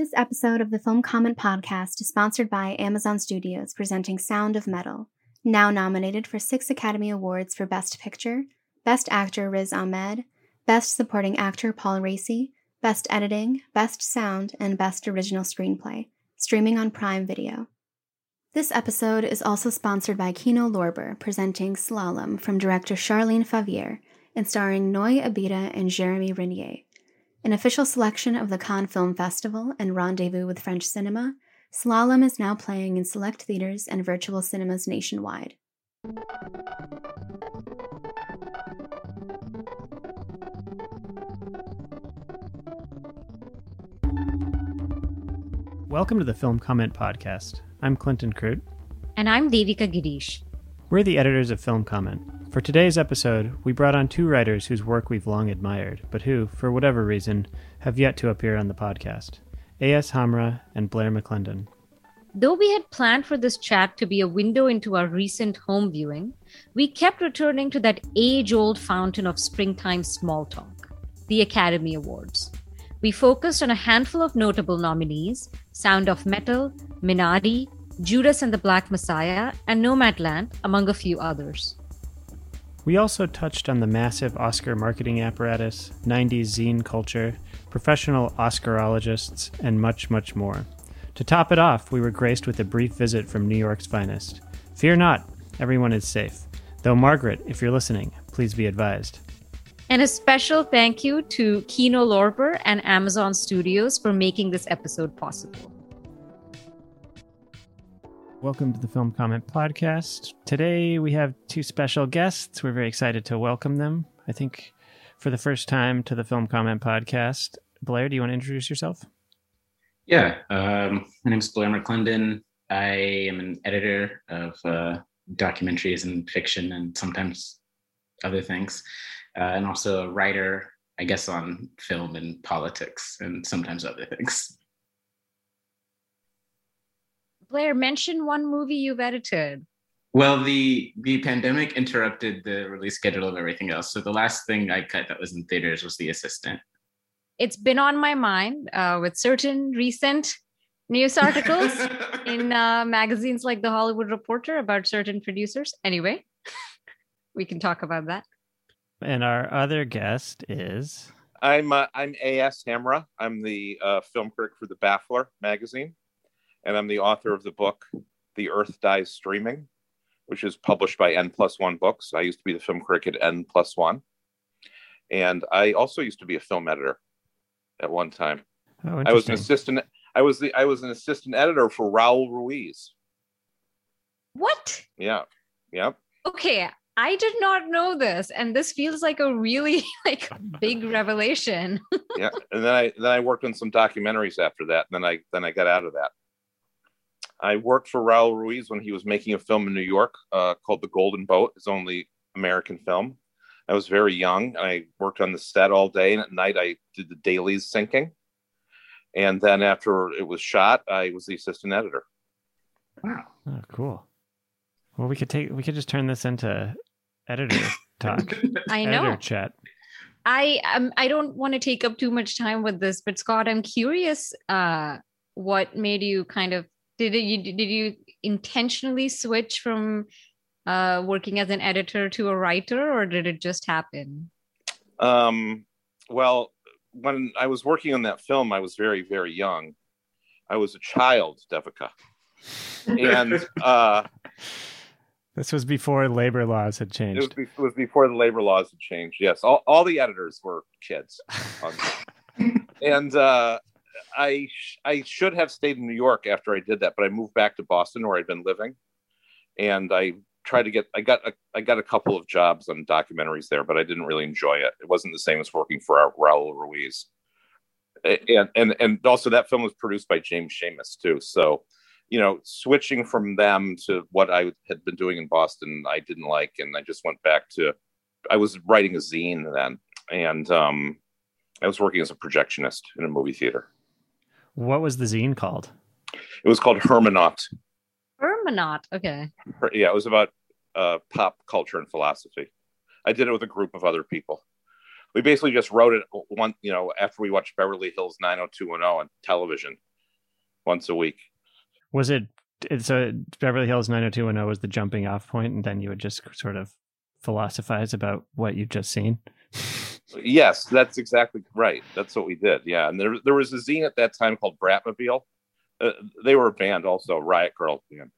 This episode of the Film Comment Podcast is sponsored by Amazon Studios presenting Sound of Metal, now nominated for six Academy Awards for Best Picture, Best Actor Riz Ahmed, Best Supporting Actor Paul Raci, Best Editing, Best Sound, and Best Original Screenplay, streaming on Prime Video. This episode is also sponsored by Kino Lorber, presenting Slalom from director Charlene Favier and starring Noée Abita and Jeremy Renier. An official selection of the Cannes Film Festival and Rendezvous with French Cinema, Slalom is now playing in select theaters and virtual cinemas nationwide. Welcome to the Film Comment Podcast. I'm Clinton Krute. And I'm Devika Girish. We're the editors of Film Comment. For today's episode, we brought on two writers whose work we've long admired, but who, for whatever reason, have yet to appear on the podcast A.S. Hamrah and Blair McClendon. Though we had planned for this chat to be a window into our recent home viewing, we kept returning to that age old fountain of springtime small talk the Academy Awards. We focused on a handful of notable nominees Sound of Metal, Minari, Judas and the Black Messiah, and Nomadland, among a few others. We also touched on the massive Oscar marketing apparatus, 90s zine culture, professional Oscarologists, and much, much more. To top it off, we were graced with a brief visit from New York's finest. Fear not, everyone is safe. Though, Margaret, if you're listening, please be advised. And a special thank you to Kino Lorber and Amazon Studios for making this episode possible. Welcome to the Film Comment Podcast. Today we have two special guests. We're very excited to welcome them. I think for the first time to the Film Comment Podcast. Blair, do you want to introduce yourself? Yeah, um, my name is Blair McClendon. I am an editor of uh, documentaries and fiction and sometimes other things, uh, and also a writer, I guess, on film and politics and sometimes other things. Blair, mention one movie you've edited. Well, the the pandemic interrupted the release schedule of everything else. So the last thing I cut that was in theaters was The Assistant. It's been on my mind uh, with certain recent news articles in uh, magazines like The Hollywood Reporter about certain producers. Anyway, we can talk about that. And our other guest is. I'm uh, I'm A.S. Hamrah. I'm the uh, film critic for the Baffler magazine and I'm the author of the book The Earth Dies Streaming, which is published by N plus one books. I used to be the film critic at N plus one. And I also used to be a film editor at one time. Oh, I was an assistant I was the I was an assistant editor for Raul Ruiz. What? Yeah. Yep. Okay. I did not know this, and this feels like a really like big revelation. yeah, and then I then I worked on some documentaries after that, and then I then I got out of that. I worked for Raul Ruiz when he was making a film in New York uh, called The Golden Boat, his only American film. I was very young. I worked on the set all day, and at night I did the dailies syncing. And then after it was shot, I was the assistant editor. Wow. Oh, cool. Well, we could take we could just turn this into editor talk. I know. Editor chat. I um I don't want to take up too much time with this, but Scott, I'm curious. Uh, what made you kind of did you did you intentionally switch from uh, working as an editor to a writer, or did it just happen? Um, well, when I was working on that film, I was very very young. I was a child, Devika, and uh, this was before labor laws had changed. It was, be- it was, before the labor laws had changed. Yes, all, all the editors were kids, and uh, I sh- I should have stayed in New York after I did that, but I moved back to Boston where I'd been living, and I tried to get I got a, I got a couple of jobs on documentaries there, but I didn't really enjoy it. It wasn't the same as working for Raul Ruiz, and and and also that film was produced by James Schamus too. So, you know, switching from them to what I had been doing in Boston, I didn't like, and I just went back to I was writing a zine then, and um, I was working as a projectionist in a movie theater. What was the zine called? It was called Hermenaut. Hermenaut. Okay. Yeah, it was about uh, pop culture and philosophy. I did it with a group of other people. We basically just wrote it one, you know, after we watched Beverly Hills 90210 on television. once a week. Was it so? Beverly Hills 90210 was the jumping off point, and then you would just sort of philosophize about what you've just seen. yes, that's exactly right. That's what we did. Yeah, and there there was a zine at that time called Bratmobile. Uh, they were a band also, Riot Grrrl band.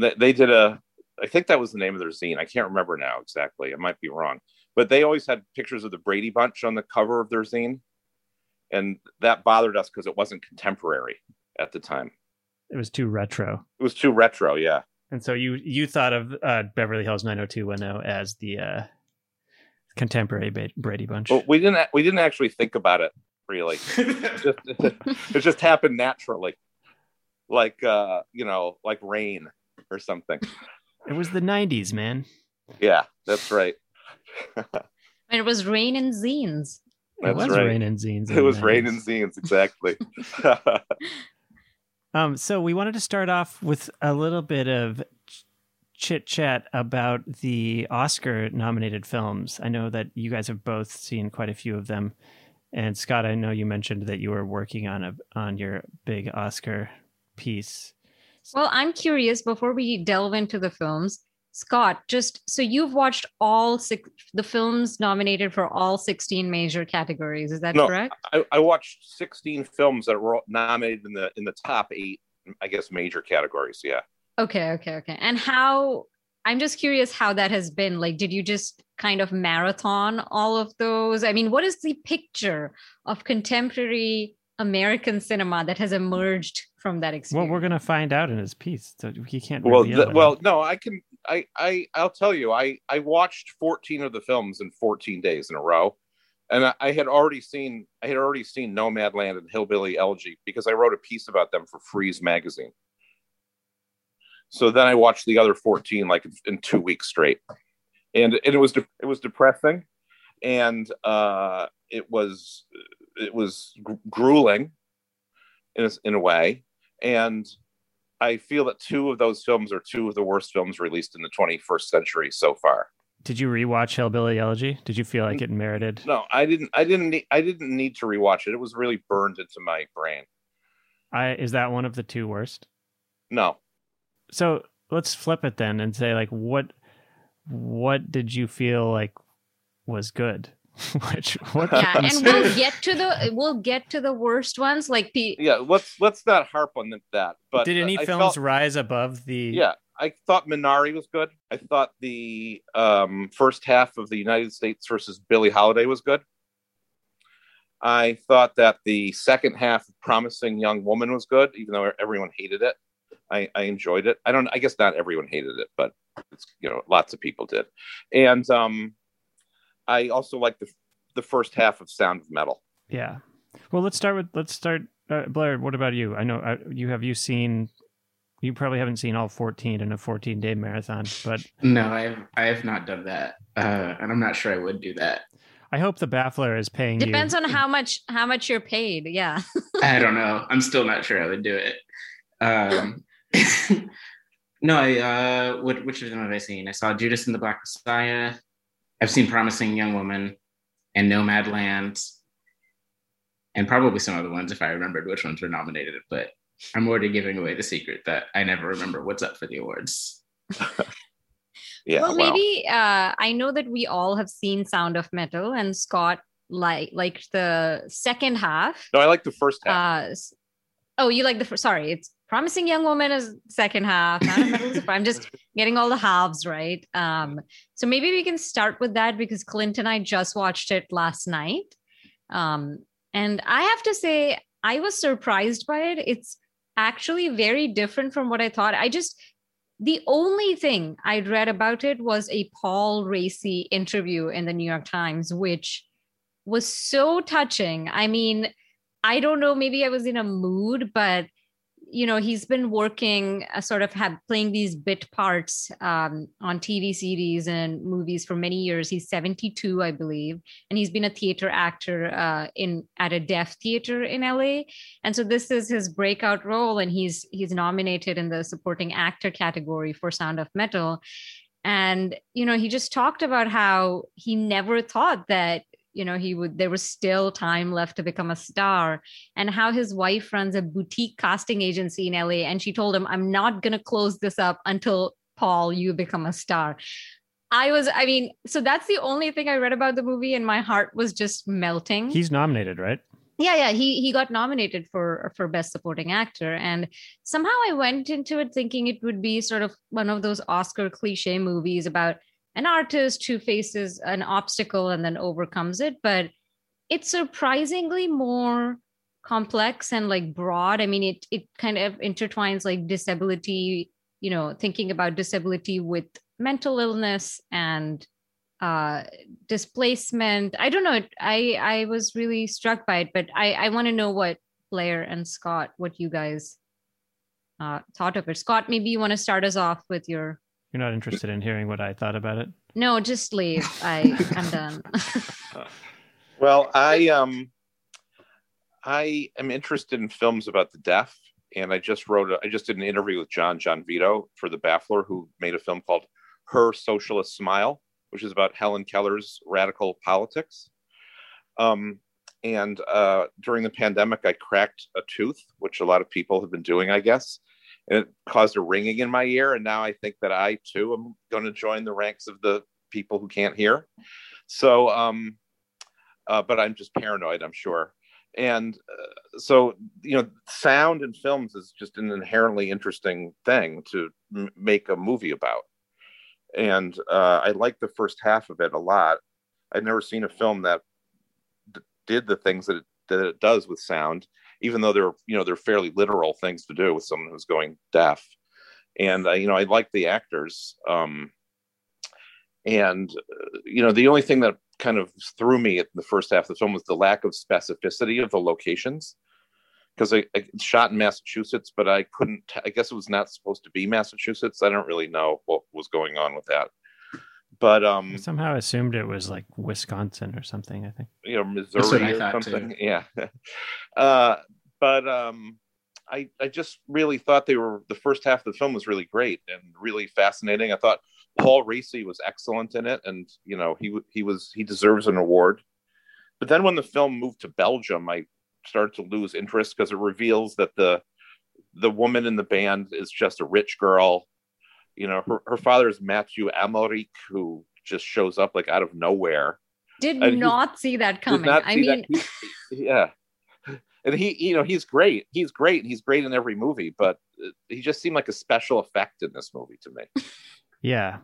They, they did a, I think that was the name of their zine. I can't remember now exactly. I might be wrong, but they always had pictures of the Brady Bunch on the cover of their zine, and that bothered us because it wasn't contemporary at the time. It was too retro. It was too retro, yeah. And so you you thought of uh, Beverly Hills 90210 as the uh, contemporary Brady Bunch. Well, we didn't we didn't actually think about it really. it, just, it just happened naturally, like uh, you know, like rain or something. It was the 90s, man. Yeah, that's right. and it was rain and zines. That's it was right. rain and zines. It was rain and zines, exactly. um, so we wanted to start off with a little bit of chit chat about the Oscar nominated films. I know that you guys have both seen quite a few of them. And Scott, I know you mentioned that you were working on a on your big Oscar piece. Well, I'm curious before we delve into the films, Scott, just so you've watched all six the films nominated for all 16 major categories. Is that no, correct? I, I watched 16 films that were nominated in the in the top eight, I guess, major categories. Yeah. Okay, okay, okay. And how I'm just curious how that has been. Like, did you just kind of marathon all of those? I mean, what is the picture of contemporary American cinema that has emerged from that experience? Well, we're gonna find out in his piece. So he can't. Well, the, well, no, I can. I, I, I'll tell you. I, I watched 14 of the films in 14 days in a row, and I, I had already seen. I had already seen Nomadland and Hillbilly Elegy because I wrote a piece about them for Frieze magazine. So then I watched the other 14 like in two weeks straight, and and it was de- it was depressing, and uh, it was it was grueling in a, in a way, and I feel that two of those films are two of the worst films released in the 21st century so far. Did you rewatch Hillbilly Elegy? Did you feel like it merited? No, I didn't. I didn't. Need, I didn't need to rewatch it. It was really burned into my brain. I is that one of the two worst? No, so let's flip it then and say like what what did you feel like was good? Which what yeah and we'll get to the we'll get to the worst ones like the yeah let's let's not harp on that but did any films felt, rise above the yeah i thought minari was good. I thought the um, first half of the united states versus billie holiday was good. I thought that the second half of promising young woman was good even though everyone hated it I, I enjoyed it. I don't. I guess not everyone hated it, but it's you know lots of people did. And um, I also like the the first half of Sound of Metal. Yeah. Well, let's start with let's start. Uh, Blair, what about you? I know uh, you have you seen. You probably haven't seen all 14 in a 14 day marathon, but no, I have I have not done that, uh, and I'm not sure I would do that. I hope the baffler is paying. Depends you. on how much how much you're paid. Yeah. I don't know. I'm still not sure I would do it. Um, no, I uh, what, which of them have I seen? I saw Judas and the Black Messiah. I've seen Promising Young Woman and Nomad Nomadland, and probably some other ones if I remembered which ones were nominated. But I'm already giving away the secret that I never remember what's up for the awards. yeah. Well, maybe uh, I know that we all have seen Sound of Metal, and Scott like like the second half. No, I like the first half. Uh, oh, you like the first? Sorry, it's promising young woman is second half. I'm just getting all the halves right. Um, so maybe we can start with that because clint and i just watched it last night. Um, and i have to say i was surprised by it. It's actually very different from what i thought. I just the only thing i'd read about it was a paul Raci interview in the new york times which was so touching. I mean i don't know maybe i was in a mood but you know he's been working uh, sort of have playing these bit parts um, on tv series and movies for many years. He's 72 i believe and he's been a theater actor uh, in at a deaf theater in la and so this is his breakout role and he's he's nominated in the supporting actor category for sound of metal. And you know he just talked about how he never thought that you know he would there was still time left to become a star and how his wife runs a boutique casting agency in LA and she told him I'm not going to close this up until Paul you become a star. I was I mean so that's the only thing I read about the movie and my heart was just melting. He's nominated, right? yeah yeah he he got nominated for for best supporting actor and somehow i went into it thinking it would be sort of one of those oscar cliche movies about an artist who faces an obstacle and then overcomes it but it's surprisingly more complex and like broad. I mean it it kind of intertwines like disability you know thinking about disability with mental illness and uh displacement. I don't know i i was really struck by it but i i want to know what blair and scott what you guys uh thought of it. Scott maybe you want to start us off with your you're not interested in hearing what i thought about it no just leave i i'm done well i um i am interested in films about the deaf and i just wrote a, i just did an interview with john Gianvito for the baffler who made a film called her socialist smile which is about Helen Keller's radical politics. Um, and uh, during the pandemic, I cracked a tooth, which a lot of people have been doing, I guess. And it caused a ringing in my ear. And now I think that I too am going to join the ranks of the people who can't hear. So, um, uh, but I'm just paranoid, I'm sure. And uh, so, you know, sound in films is just an inherently interesting thing to m- make a movie about and uh, I liked the first half of it a lot. I'd never seen a film that d- did the things that it, that it does with sound, even though they're you know they're fairly literal things to do with someone who's going deaf. And uh, you know I like the actors, um, and uh, you know the only thing that kind of threw me at the first half of the film was the lack of specificity of the locations because I, I, shot in Massachusetts, but I couldn't. I guess it was not supposed to be Massachusetts. I don't really know what was going on with that. But um, I somehow assumed it was like Wisconsin or something. I think you know Missouri or something. Too. Yeah. uh, but um, I I just really thought they were the first half of the film was really great and really fascinating. I thought Paul Raci was excellent in it, and you know he he was he deserves an award. But then when the film moved to Belgium, I started to lose interest because it reveals that the the woman in the band is just a rich girl. You know, her, her father is Matthew Amalric, who just shows up like out of nowhere. Did and not see that coming. I mean, he, yeah. And he, you know, he's great. He's great. And he's great in every movie, but uh, he just seemed like a special effect in this movie to me. Yeah.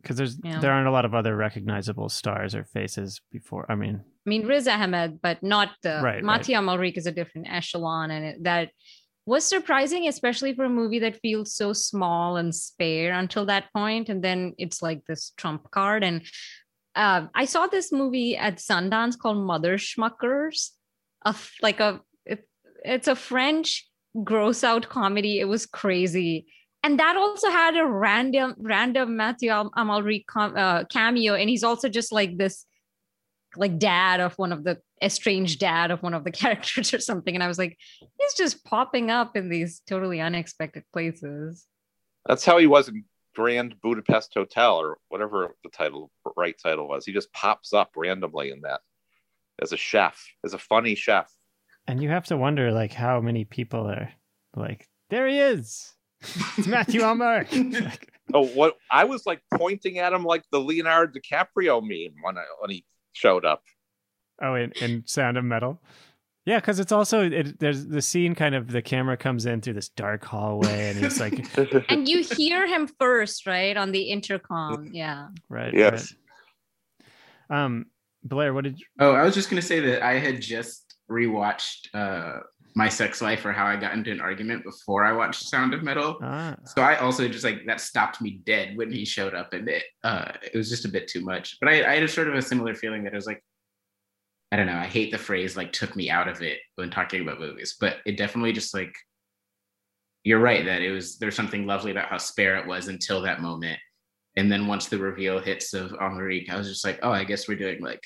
Because there's yeah. there aren't a lot of other recognizable stars or faces before. I mean, I mean, Riz Ahmed, but not the right, Mathieu right. Amalric is a different echelon, and it, that was surprising, especially for a movie that feels so small and spare until that point, and then it's like this trump card. And uh, I saw this movie at Sundance called Mother Schmuckers, a like a it, it's a French gross out comedy. It was crazy. And that also had a random, random Matthew Amalric uh, cameo, and he's also just like this like dad of one of the estranged dad of one of the characters or something. And i was like he's just popping up in these totally unexpected places. That's how he was in grand budapest hotel or whatever the title right title was. He just pops up randomly in that as a chef as a funny chef. And you have to wonder like how many people are like there he is. It's matthew Amalric. oh what i was like pointing at him like the leonardo dicaprio meme when, I, when he showed up. Oh, in, in Sound of Metal. Yeah, because it's also it, there's the scene kind of the camera comes in through this dark hallway and he's like, and you hear him first, right, on the intercom. Yeah. Right. Yes. Right. Um, Blair, what did you? Oh, I was just gonna say that I had just rewatched uh my sex life or how I got into an argument before I watched Sound of Metal. Ah. So I also just like that stopped me dead when he showed up, and it uh, it was just a bit too much. But I, I had a sort of a similar feeling that it was like, I don't know, I hate the phrase like took me out of it when talking about movies, but it definitely just like you're right that it was there's something lovely about how spare it was until that moment. And then once the reveal hits of Amalric, I was just like, oh, I guess we're doing like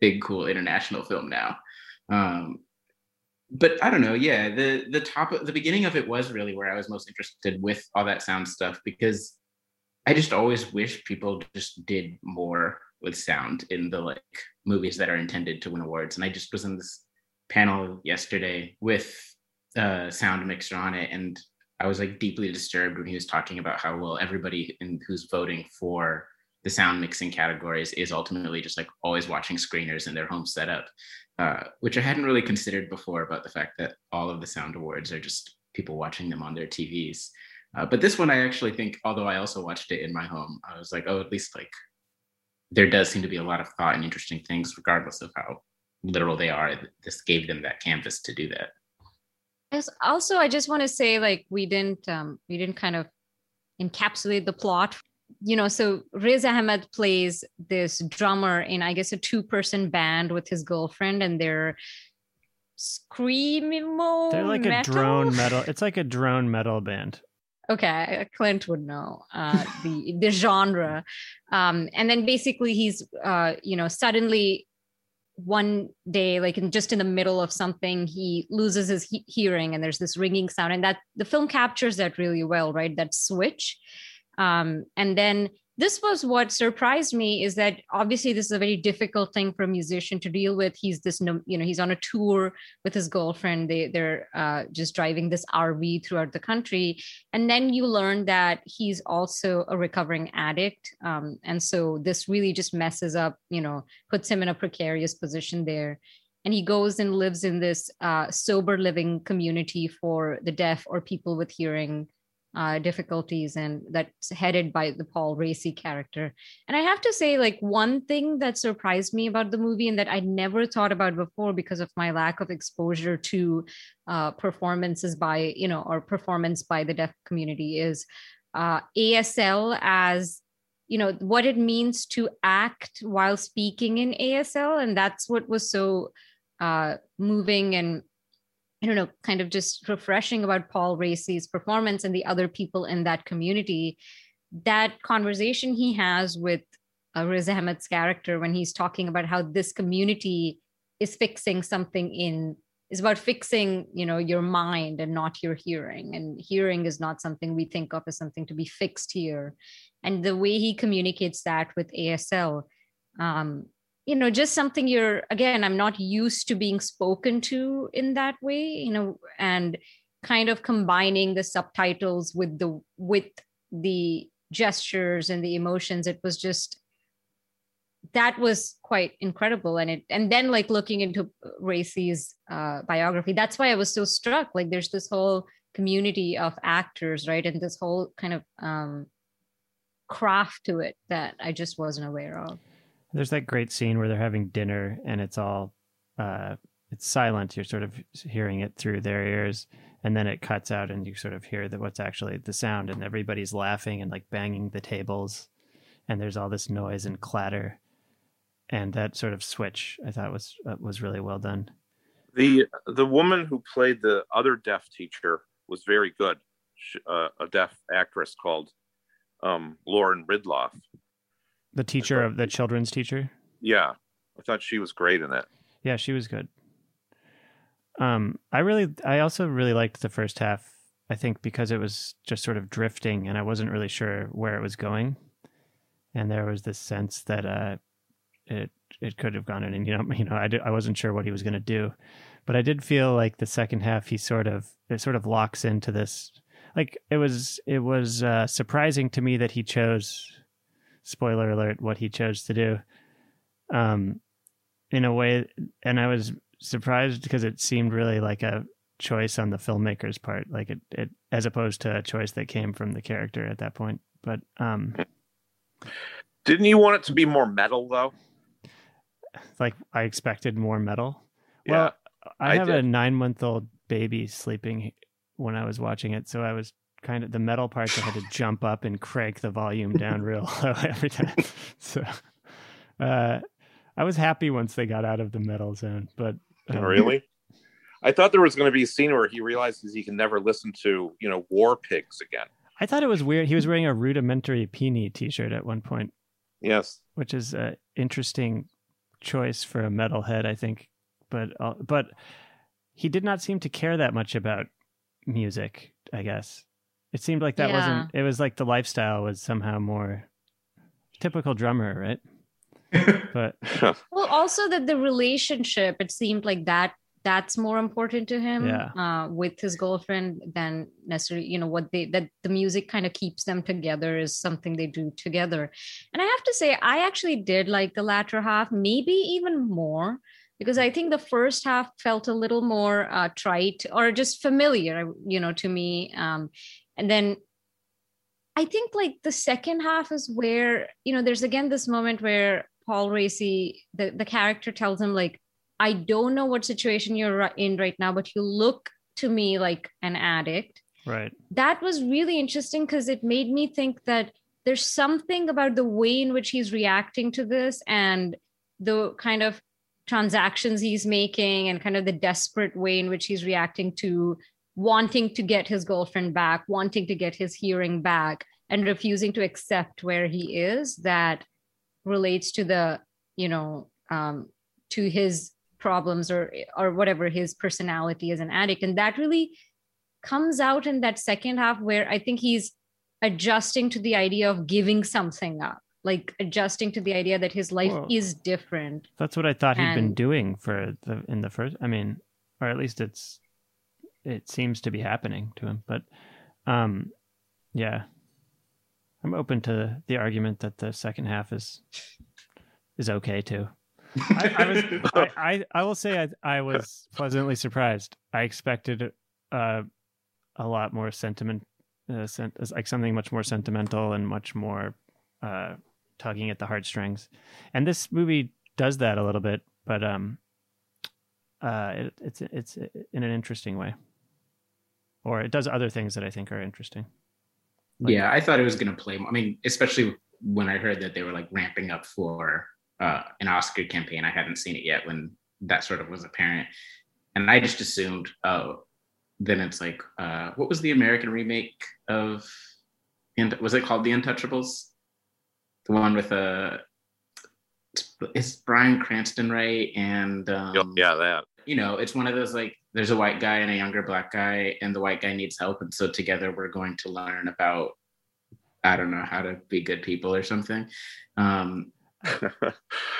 big, cool international film now. Um, but I don't know. Yeah, the the top the beginning of it was really where I was most interested with all that sound stuff because I just always wish people just did more with sound in the like movies that are intended to win awards. And I just was in this panel yesterday with a sound mixer on it, and I was like deeply disturbed when he was talking about how well everybody in, who's voting for the sound mixing categories is ultimately just like always watching screeners in their home setup, uh, which I hadn't really considered before about the fact that all of the sound awards are just people watching them on their TVs. Uh, but this one, I actually think, although I also watched it in my home, I was like, oh, at least like there does seem to be a lot of thought and interesting things, regardless of how literal they are. This gave them that canvas to do that. Yes. Also, I just want to say, like, we didn't, um, we didn't kind of encapsulate the plot. You know, so Riz Ahmed plays this drummer in, I guess, a two-person band with his girlfriend, and they're screamo. They're like metal? a drone metal. It's like a drone metal band. Okay, Clint would know uh, the the genre, um, and then basically he's uh, you know suddenly one day like in just in the middle of something he loses his he- hearing and there's this ringing sound and that the film captures that really well right that switch um, and then this was what surprised me is that obviously this is a very difficult thing for a musician to deal with. He's this you know he's on a tour with his girlfriend. They they're uh, just driving this rv throughout the country. And then you learn that he's also a recovering addict. Um, and so this really just messes up you know puts him in a precarious position there. And he goes and lives in this uh, sober living community for the deaf or people with hearing uh, difficulties and that's headed by the paul Raci character. And i have to say like one thing that surprised me about the movie and that i never thought about before because of my lack of exposure to uh, performances by you know or performance by the deaf community is uh, asl as you know what it means to act while speaking in asl and that's what was so uh, moving and I don't know, kind of just refreshing about Paul Raci's performance and the other people in that community. That conversation he has with uh, Riz Ahmed's character when he's talking about how this community is fixing something in is about fixing you know your mind and not your hearing and hearing is not something we think of as something to be fixed here and the way he communicates that with asl um, you know just something you're again i'm not used to being spoken to in that way you know and kind of combining the subtitles with the with the gestures and the emotions it was just that was quite incredible. And it and then like looking into Raci's uh, biography that's why i was so struck. Like there's this whole community of actors right? And this whole kind of um craft to it that i just wasn't aware of there's that great scene where they're having dinner and it's all uh, it's silent. You're sort of hearing it through their ears, and then it cuts out, and you sort of hear that what's actually the sound, and everybody's laughing and like banging the tables, and there's all this noise and clatter, and that sort of switch I thought was uh, was really well done. The the woman who played the other deaf teacher was very good. She, uh, a deaf actress called um, Lauren Ridloff. The teacher of the children's teacher. Yeah, I thought she was great in it. Yeah, she was good. Um, I really, I also really liked the first half. I think because it was just sort of drifting, and I wasn't really sure where it was going, and there was this sense that uh, it it could have gone in, and you know, you know, I did, I wasn't sure what he was going to do, but I did feel like the second half he sort of it sort of locks into this. Like it was, it was uh, surprising to me that he chose spoiler alert, what he chose to do. Um, in a way, and I was surprised because it seemed really like a choice on the filmmaker's part, like it, it as opposed to a choice that came from the character at that point. But um, didn't you want it to be more metal though? Like I expected more metal. Yeah, well, I, I have did. a nine month old baby sleeping when I was watching it, so I was kind of the metal parts I had to jump up and crank the volume down real low every time. So uh, I was happy once they got out of the metal zone, but um, really? I thought there was going to be a scene where he realizes he can never listen to, you know, War Pigs again. I thought it was weird. He was wearing a Rudimentary Peni T-shirt at one point, Yes. which is an interesting choice for a metalhead, I think. But uh, but he did not seem to care that much about music. I guess it seemed like that Yeah. wasn't. It was like the lifestyle was somehow more typical drummer, right? but well also that the relationship it seemed like that that's more important to him Yeah. uh, with his girlfriend than necessarily you know what they that the music kind of keeps them together is something they do together and i have to say i actually did like the latter half maybe even more because i think the first half felt a little more uh, trite or just familiar you know to me um, and then I think like the second half is where, you know, there's again this moment where Paul Raci, the, the character tells him, like, I don't know what situation you're in right now, but you look to me like an addict. right. That was really interesting because it made me think that there's something about the way in which he's reacting to this and the kind of transactions he's making and kind of the desperate way in which he's reacting to wanting to get his girlfriend back, wanting to get his hearing back, and refusing to accept where he is that relates to the, you know, um, to his problems or or whatever his personality as an addict. And that really comes out in that second half where I think he's adjusting to the idea of giving something up, like adjusting to the idea that his life is different. That's what I thought he'd been doing for the in the first. I mean, or at least it's it seems to be happening to him. But um, yeah, I'm open to the argument that the second half is is okay too. I, I was I, I I will say I I was pleasantly surprised. I expected uh, a lot more sentiment, uh, sent, like something much more sentimental and much more uh, tugging at the heartstrings. And this movie does that a little bit, but um, uh, it, it's it's in an interesting way, or it does other things that I think are interesting. Like- yeah, I thought it was going to play. I mean, especially when I heard that they were like ramping up for uh, an Oscar campaign. I hadn't seen it yet when that sort of was apparent, and I just assumed, oh, then it's like, uh, what was the American remake of? And was it called The Untouchables? The one with uh, it's Bryan Cranston, right? And um, yeah, that. you know, it's one of those like there's a white guy and a younger black guy, and the white guy needs help, and so together we're going to learn about I don't know how to be good people or something. Um, I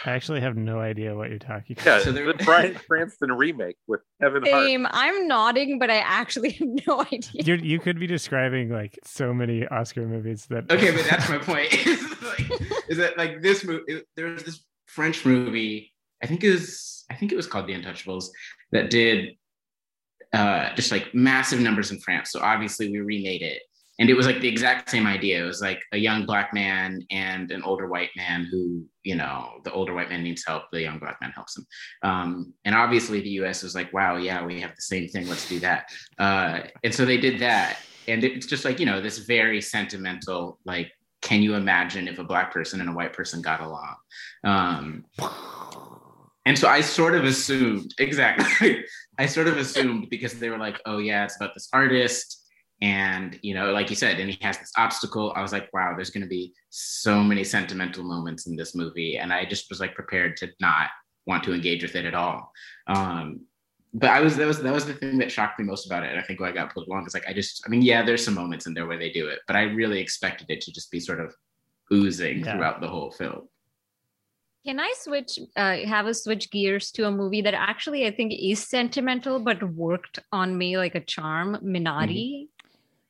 actually have no idea what you're talking about. yeah, So there- the Bryan Cranston remake with Kevin Hart. Same. I'm nodding, but I actually have no idea. You're, you could be describing like so many Oscar movies that. okay, but that's my point. is, like, is that like this movie? There was this French movie. I think it was. I think it was called The Untouchables that did uh, just like massive numbers in France. So obviously we remade it, and it was like the exact same idea. It was like a young black man and an older white man who, you know, the older white man needs help, the young black man helps him. Um, and obviously the U.S. was like, wow, yeah, we have the same thing. Let's do that. Uh, and so they did that, and it's just like you know this very sentimental like. Can you imagine if a black person and a white person got along? Um, and so I sort of assumed, exactly. I sort of assumed because they were like, oh, yeah, it's about this artist. And, you know, like you said, and he has this obstacle. I was like, wow, there's going to be so many sentimental moments in this movie. And I just was like prepared to not want to engage with it at all. Um, but I was, that was, that was the thing that shocked me most about it. And I think why I got pulled along is like, I just, I mean, yeah, there's some moments in there where they do it, but I really expected it to just be sort of oozing Yeah. throughout the whole film. Can I switch, uh, have a switch gears to a movie that actually I think is sentimental but worked on me like a charm, Minari.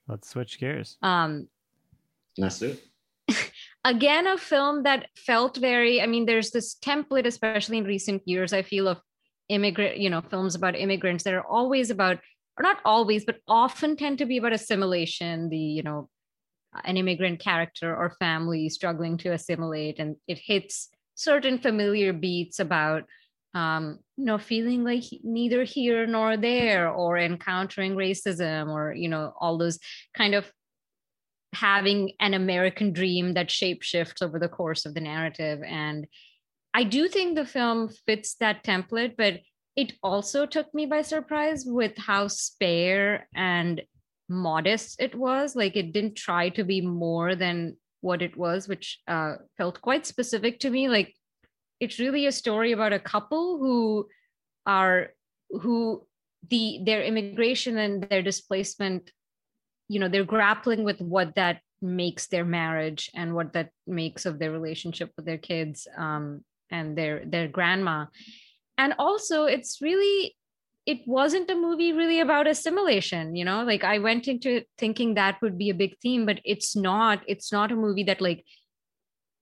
Let's switch gears. Um, Let's do it. again, a film that felt very, I mean, there's this template, especially in recent years, I feel of immigrant, you know, films about immigrants that are always about, or not always, but often tend to be about assimilation, the, you know, an immigrant character or family struggling to assimilate, and it hits certain familiar beats about um, you know feeling like neither here nor there or encountering racism or you know all those kind of having an american dream that shapeshifts over the course of the narrative. And i do think the film fits that template but it also took me by surprise with how spare and modest it was. Like it didn't try to be more than what it was which uh, felt quite specific to me. Like it's really a story about a couple who are who the their immigration and their displacement you know they're grappling with what that makes their marriage and what that makes of their relationship with their kids um and their their grandma. And also it's really it wasn't a movie really about assimilation you know? Like i went into thinking that would be a big theme but it's not it's not a movie that like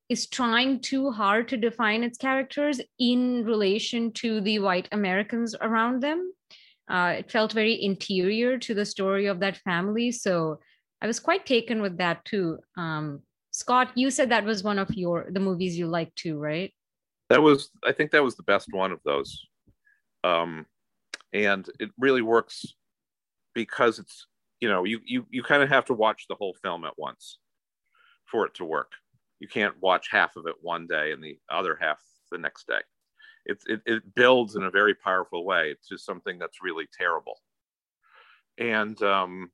is trying too hard to define its characters in relation to the white americans around them. Uh, it felt very interior to the story of that family so i was quite taken with that too. Um, scott you said that was one of your the movies you liked too right? That was i think that was the best one of those. Um, and it really works because it's you know you you, you kind of have to watch the whole film at once for it to work. You can't watch half of it one day and the other half the next day. It, it, it builds in a very powerful way to something that's really terrible. And um,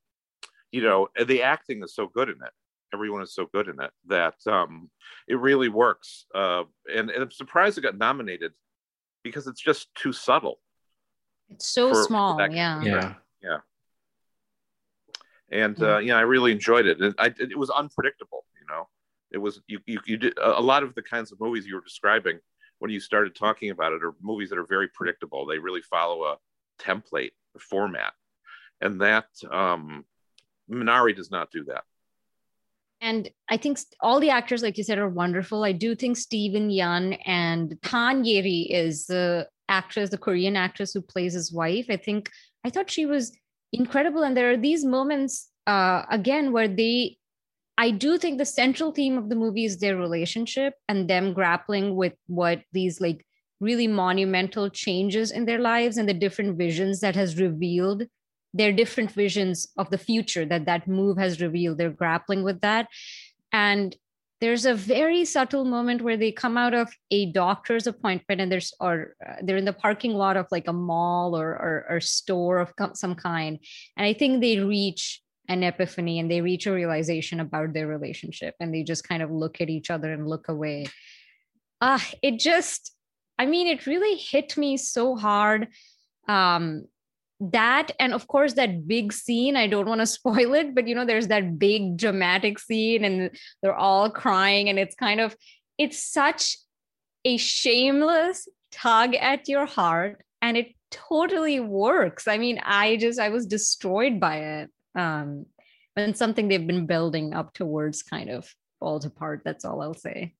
you know the acting is so good in it. Everyone is so good in it that um, it really works uh, and, and i'm surprised it got nominated because it's just too subtle it's so for- for small that- yeah. Yeah. yeah. And uh, yeah. i really enjoyed it. And I, it was unpredictable you know? It was you, you, you did a a lot of the kinds of movies you were describing when you started talking about it are movies that are very predictable. They really follow a template a format. And that um minari does not do that. And I think all the actors, like you said, are wonderful. I do think Steven Yeun and Han Yeri is the actress, the Korean actress who plays his wife. I think I thought she was incredible. And there are these moments uh, again where they, I do think the central theme of the movie is their relationship and them grappling with what these like really monumental changes in their lives and the different visions that has revealed their different visions of the future that that move has revealed they're grappling with that and there's a very subtle moment where they come out of a doctor's appointment and there's or uh, they're in the parking lot of like a mall or or, or store of some kind. And i think they reach an epiphany and they reach a realization about their relationship and they just kind of look at each other and look away. Ah it just i mean it really hit me so hard. Um that and of course that big scene i don't want to spoil it but you know there's that big dramatic scene and they're all crying and it's kind of it's such a shameless tug at your heart and it totally works. I mean i just i was destroyed by it um when something they've been building up towards kind of falls apart that's all i'll say.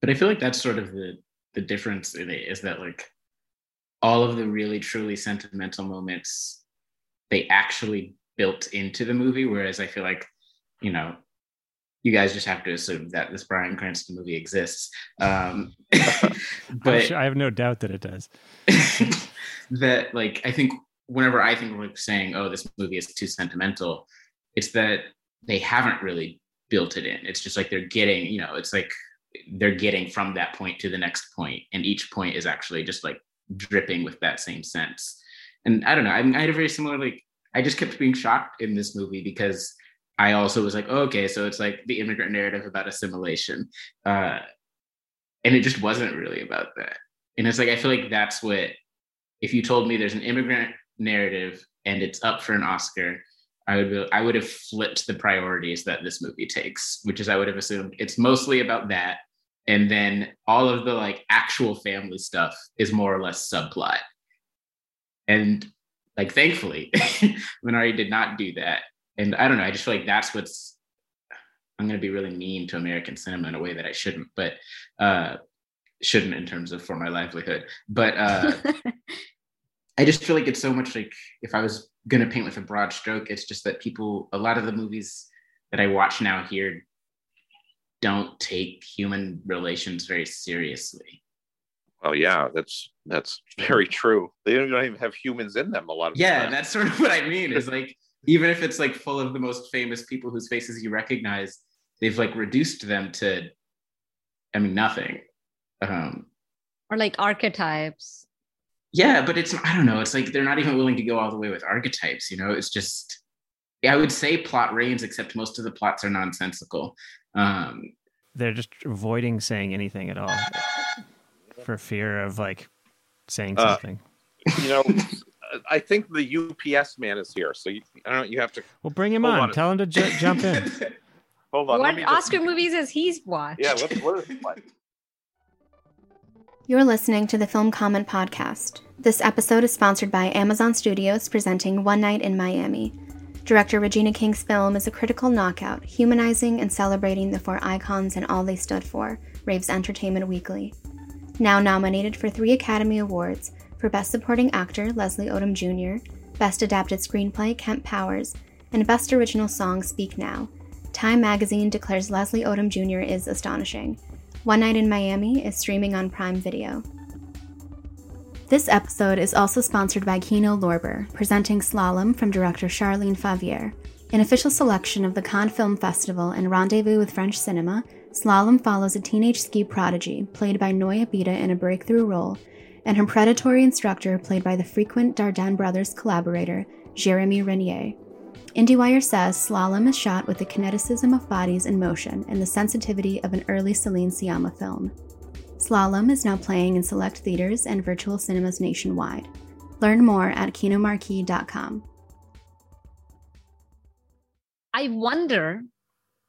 But i feel like that's sort of the the difference in it is that like all of the really truly sentimental moments they actually built into the movie whereas i feel like you know you guys just have to assume that this bryan cranston movie exists um but sure- I have no doubt that it does. that like I think whenever I think of like saying, oh, this movie is too sentimental, it's that they haven't really built it in. It's just like they're getting, you know, it's like they're getting from that point to the next point, and each point is actually just like dripping with that same sense. And I don't know, I, I had a very similar like I just kept being shocked in this movie because I also was like, oh, okay, so it's like the immigrant narrative about assimilation. Uh, and it just wasn't really about that. And it's like, I feel like that's what, if you told me there's an immigrant narrative and it's up for an Oscar, I would be, I would have flipped the priorities that this movie takes, which is I would have assumed it's mostly about that. And then all of the like actual family stuff is more or less subplot. And like thankfully, Minari did not do that. And I don't know, I just feel like that's what's I'm gonna be really mean to American cinema in a way that I shouldn't, but uh shouldn't in terms of for my livelihood. But uh I just feel like it's so much like if I was gonna paint with a broad stroke, it's just that people a lot of the movies that I watch now here don't take human relations very seriously. well yeah that's that's very true they don't even have humans in them a lot of Yeah, time. that's sort of what I mean. Is like even if it's like full of the most famous people whose faces you recognize, they've like reduced them to, I mean, nothing. Um, or like archetypes yeah, but it's I don't know. It's like they're not even willing to go all the way with archetypes. You know, it's just I would say plot reigns, except most of the plots are nonsensical. Um, They're just avoiding saying anything at all for fear of like saying Uh, something. you know i think the ups man is here so you, i don't know you have to well, bring him on. on. Tell him to ju- jump in. hold on what me just- oscar movies has he's watched yeah what, what is what? You're listening to the Film Comment Podcast. This episode is sponsored by Amazon Studios presenting One Night in Miami. Director Regina King's film is a critical knockout, humanizing and celebrating the four icons and all they stood for, raves Entertainment Weekly. Now nominated for three Academy Awards for Best Supporting Actor Leslie Odom Jr., Best Adapted Screenplay Kemp Powers, and Best Original Song Speak Now, Time magazine declares Leslie Odom Jr. is astonishing. One Night in Miami is streaming on Prime Video. This episode is also sponsored by Kino Lorber, presenting Slalom from director Charlène Favier. An official selection of the Cannes Film Festival and Rendezvous with French Cinema, Slalom follows a teenage ski prodigy, played by Noée Abita in a breakthrough role, and her predatory instructor, played by the frequent Dardenne brothers collaborator, Jérémie Renier. IndieWire says Slalom is shot with the kineticism of bodies in motion and the sensitivity of an early Celine Sciamma film. Slalom is now playing in select theaters and virtual cinemas nationwide. Learn more at kinomarquee.com. I wonder,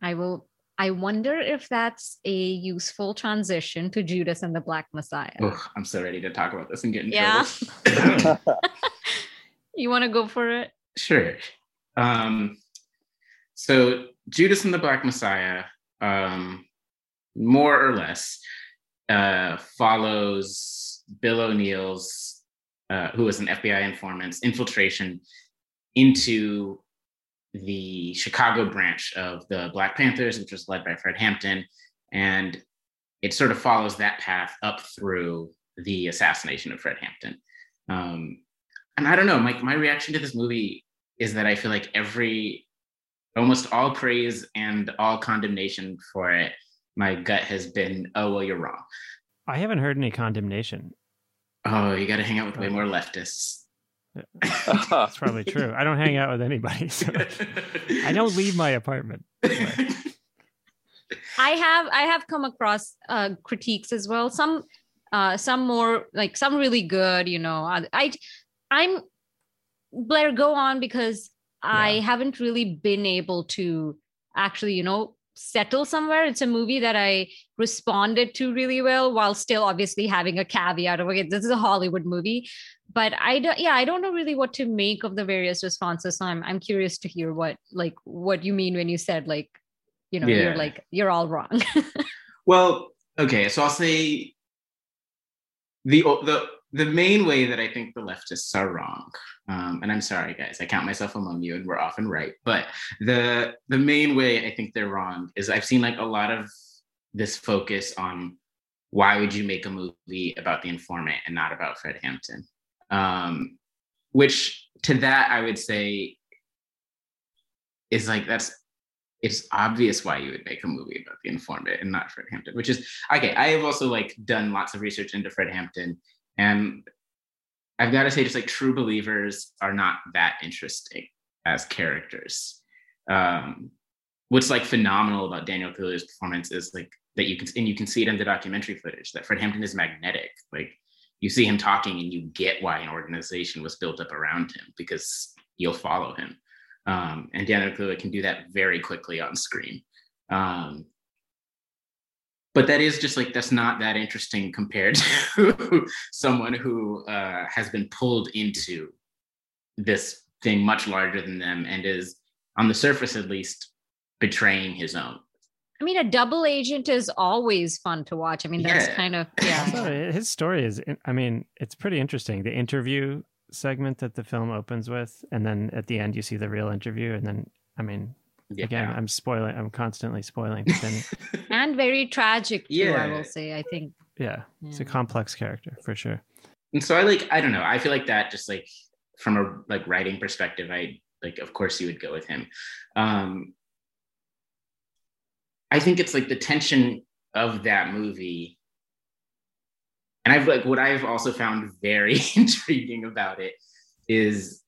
I will I wonder if that's a useful transition to Judas and the Black Messiah. Oh, I'm so ready to talk about this and get in Yeah. trouble. You want to go for it? Sure. Um, so Judas and the Black Messiah, um, more or less, uh, follows Bill O'Neal's, uh, who was an FBI informant's infiltration into the Chicago branch of the Black Panthers, which was led by Fred Hampton, and it sort of follows that path up through the assassination of Fred Hampton. Um, and I don't know, my my reaction to this movie is that I feel like every almost all praise and all condemnation for it, my gut has been, oh well, you're wrong. I haven't heard any condemnation. Oh, you got to hang out with way more leftists. That's probably true. I don't hang out with anybody. So I don't leave my apartment. I have I have come across uh, critiques as well. Some uh, some more like some really good. You know, I, I I'm Blair. Go on because I haven't really been able to actually you know settle somewhere. It's a movie that I responded to really well while still obviously having a caveat of okay, this is a Hollywood movie. But I don't yeah, I don't know really what to make of the various responses. So I'm I'm curious to hear what like what you mean when you said like you know Yeah. you're like you're all wrong. Well, okay, so I'll say the the the main way that I think the leftists are wrong, um, and I'm sorry, guys, I count myself among you, and we're often right. But the the main way I think they're wrong is I've seen like a lot of this focus on why would you make a movie about the informant and not about Fred Hampton, um, which to that I would say is like that's it's obvious why you would make a movie about the informant and not Fred Hampton, which is okay. I have also like done lots of research into Fred Hampton, and I've got to say, just like true believers are not that interesting as characters. Um, what's like phenomenal about Daniel Kaluuya's performance is like that you can and you can see it in the documentary footage that Fred Hampton is magnetic. Like you see him talking and you get why an organization was built up around him because you'll follow him. Um, and Daniel Kaluuya can do that very quickly on screen. Um, but that is just like that's not that interesting compared to someone who uh, has been pulled into this thing much larger than them and is on the surface at least betraying his own I mean, a double agent is always fun to watch. I mean, that's Yeah. kind of yeah. So his story is, I mean, it's pretty interesting. The interview segment that the film opens with, and then at the end you see the real interview, and then, I mean, yeah. again, I'm spoiling. I'm constantly spoiling. But and very tragic too. I will say. I think. yeah, it's a complex character for sure. and so i like i don't know i feel like that just like from a like writing perspective i like of course you would go with him um i think it's like the tension of that movie and i've like what i've also found very intriguing about it is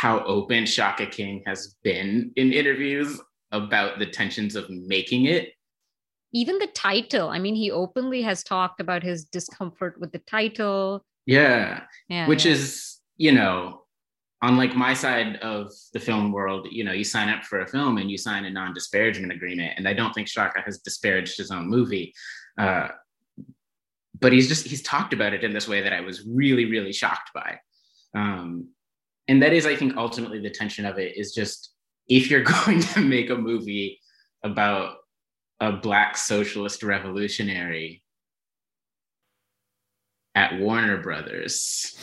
how open shaka king has been in interviews about the tensions of making it Even the title. I mean, he openly has talked about his discomfort with the title. yeah Yeah. which yeah. is you know on like my side of the film world you know you sign up for a film and you sign a non-disparagement agreement and i don't think shaka has disparaged his own movie uh, but he's just he's talked about it in this way that I was really really shocked by. Um, and that is, I think, ultimately the tension of it is just if you're going to make a movie about a black socialist revolutionary at Warner Brothers,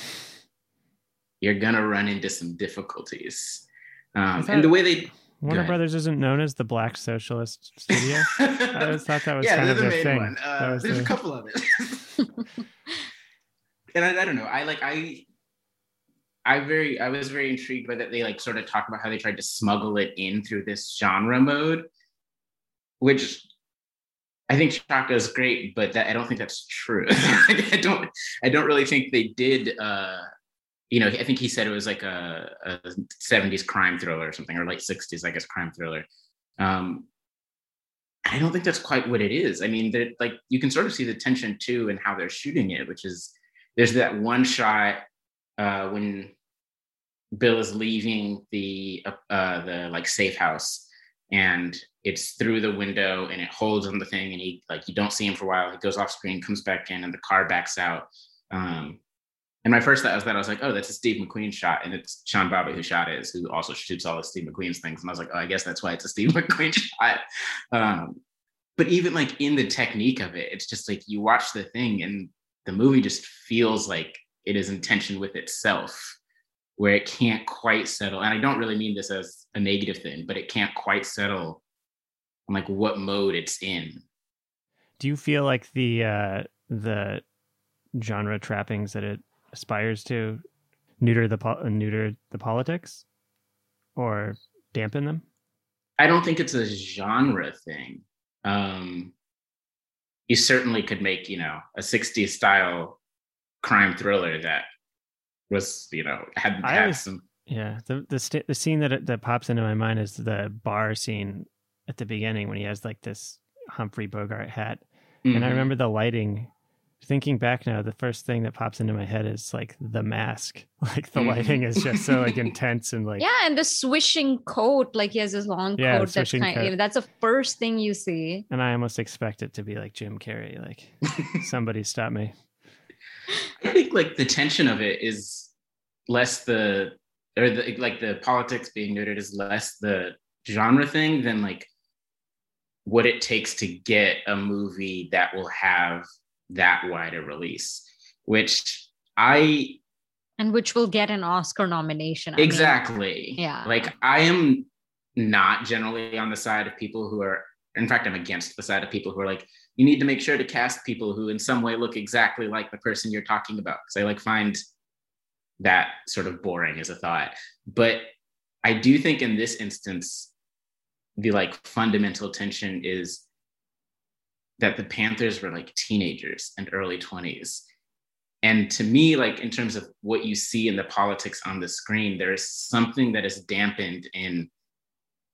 you're gonna run into some difficulties. Um, and the way they Warner Brothers isn't known as the Black Socialist Studio. I always thought that was yeah, kind of the thing. One. Uh, there's the... a couple of it. and I, I, don't know. I like I. I very I was very intrigued by that they like sort of talk about how they tried to smuggle it in through this genre mode, which I think Shaka is great, but that I don't think that's true. I don't I don't really think they did uh you know, I think he said it was like a, a 70s crime thriller or something, or late 60s, I guess, crime thriller. Um, I don't think that's quite what it is. I mean, that like you can sort of see the tension too in how they're shooting it, which is there's that one shot uh, when Bill is leaving the uh, the like safe house, and it's through the window, and it holds on the thing, and he like you don't see him for a while. He goes off screen, comes back in, and the car backs out. Um, and my first thought was that I was like, oh, that's a Steve McQueen shot, and it's Sean Bobbitt who shot it, who also shoots all of Steve McQueen's things. And I was like, oh, I guess that's why it's a Steve McQueen shot. Um, but even like in the technique of it, it's just like you watch the thing, and the movie just feels like it is in tension with itself, where it can't quite settle. And I don't really mean this as a negative thing, but it can't quite settle on like what mode it's in. Do you feel like the uh, the genre trappings that it aspires to neuter the po- neuter the politics or dampen them? I don't think it's a genre thing. Um, you certainly could make, you know, a 60s style crime thriller that was, you know, had, had was, some. Yeah, the the st- the scene that that pops into my mind is the bar scene at the beginning when he has like this Humphrey Bogart hat, mm-hmm. and I mm-hmm. remember the lighting thinking back now, the first thing that pops into my head is like the mask. Like the mm. lighting is just so like intense and like yeah, and the swishing coat, like he has this long yeah, coat that's kind of, you know, that's the first thing you see. And I almost expect it to be like Jim Carrey, like somebody stop me. I think like the tension of it is less the or the like the politics being noted is less the genre thing than like what it takes to get a movie that will have that wide a release, which I and which will get an Oscar nomination. I exactly. Mean, yeah. Like I am not generally on the side of people who are in fact I'm against the side of people who are like you need to make sure to cast people who in some way look exactly like the person you're talking about because I like find that sort of boring as a thought. But I do think in this instance the like fundamental tension is that the Panthers were like teenagers and early 20s. And to me, like in terms of what you see in the politics on the screen, there is something that is dampened in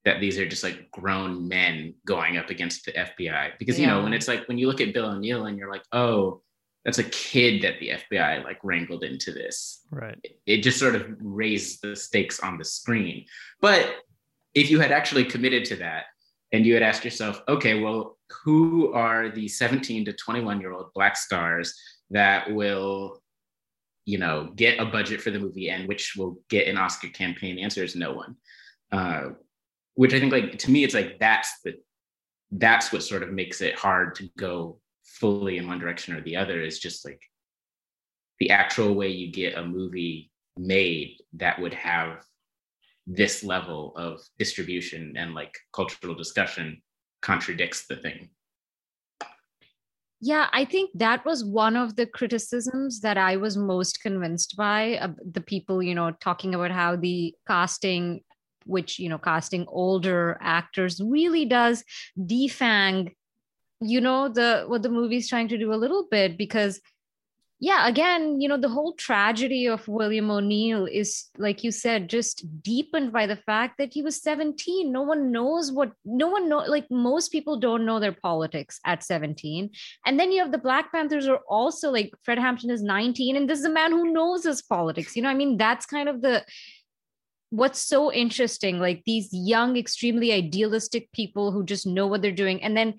that these are just like grown men going up against the FBI. Because, yeah. you know, when it's like when you look at Bill O'Neal and you're like, oh, that's a kid that the FBI like wrangled into this. Right. It, it just sort of raised the stakes on the screen. But if you had actually committed to that, and you had asked yourself, okay, well, who are the 17 to 21 year old black stars that will, you know, get a budget for the movie and which will get an Oscar campaign? The answer is no one. Uh, which I think, like to me, it's like that's the that's what sort of makes it hard to go fully in one direction or the other. Is just like the actual way you get a movie made that would have this level of distribution and like cultural discussion contradicts the thing. Yeah, I think that was one of the criticisms that I was most convinced by uh, the people, you know, talking about how the casting, which, you know, casting older actors really does defang, you know, the what the movie's trying to do a little bit because yeah, again, you know, the whole tragedy of William O'Neal is, like you said, just deepened by the fact that he was 17. No one knows what, no one know, like most people don't know their politics at 17. And then you have the Black Panthers are also like Fred Hampton is 19, and this is a man who knows his politics. You know, I mean, that's kind of the, what's so interesting like these young extremely idealistic people who just know what they're doing and then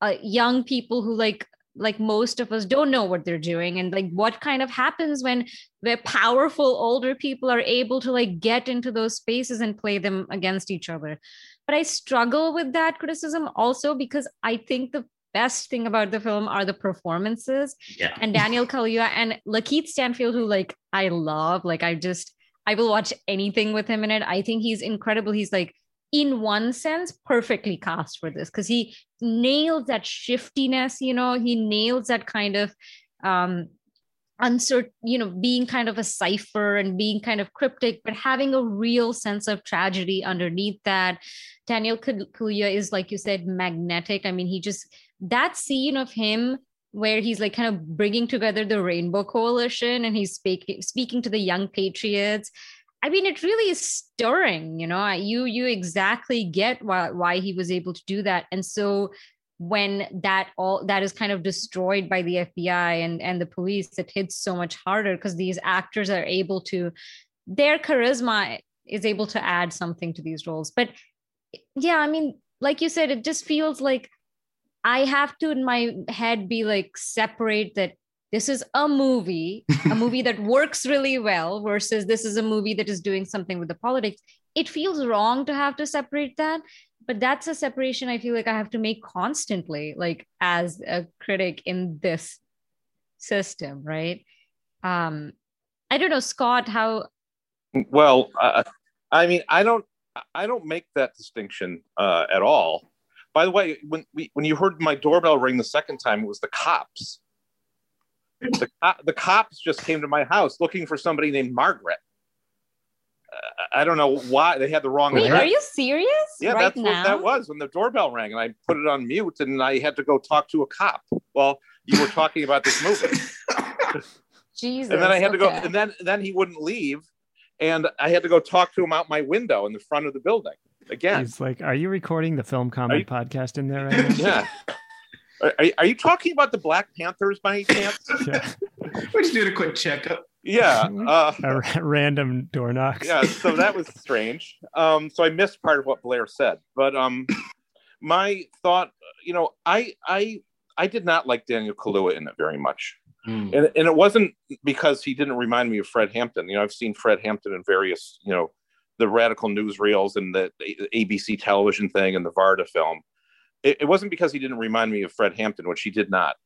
uh, young people who like like most of us don't know what they're doing and like what kind of happens when where powerful older people are able to like get into those spaces and play them against each other but i struggle with that criticism also because i think the best thing about the film are the performances Yeah. and daniel kaluuya and lakeith stanfield who like i love like i just i will watch anything with him in it. I think he's incredible. He's like in one sense perfectly cast for this because he nails that shiftiness you know? He nails that kind of um uncertain you know being kind of a cipher and being kind of cryptic but having a real sense of tragedy underneath that. Daniel Kal- kaluuya is like you said magnetic. I mean he just that scene of him where he's like kind of bringing together the rainbow coalition and he's speaking speaking to the young patriots I mean, it really is stirring, you know. You you exactly get why why he was able to do that, and so when that all that is kind of destroyed by the FBI and and the police, it hits so much harder because these actors are able to, their charisma is able to add something to these roles. But yeah, I mean, like you said, it just feels like I have to in my head be like separate that this is a movie, a movie that works really well versus this is a movie that is doing something with the politics. It feels wrong to have to separate that, but that's a separation I feel like I have to make constantly, like as a critic in this system, right? Um, I don't know, Scott, how Well, uh, I mean, I don't, I don't make that distinction uh, at all. By the way, when we, when you heard my doorbell ring the second time, it was the cops. The, co- the cops just came to my house looking for somebody named Margaret. Uh, I don't know why they had the wrong. wait, address. are you serious? Yeah, right that's now? what that was when the doorbell rang, and I put it on mute, and I had to go talk to a cop. Well, you were talking about this movie, Jesus. and then I had to go, and then then he wouldn't leave, and I had to go talk to him out my window in the front of the building again. He's like, "Are you recording the film comment you- podcast in there right now?" Yeah. Are, are, are you talking about the Black Panthers by any chance? yeah. We're just doing a quick checkup. yeah. Uh, A random door knocks. yeah. So that was strange. Um, so I missed part of what Blair said, but um, my thought, you know, I I I did not like Daniel Kaluuya in it very much. Mm. and, and it wasn't because he didn't remind me of Fred Hampton. You know, I've seen Fred Hampton in various, you know, the radical newsreels and the ABC television thing and the Varda film. It, it wasn't because he didn't remind me of Fred Hampton, which he did not.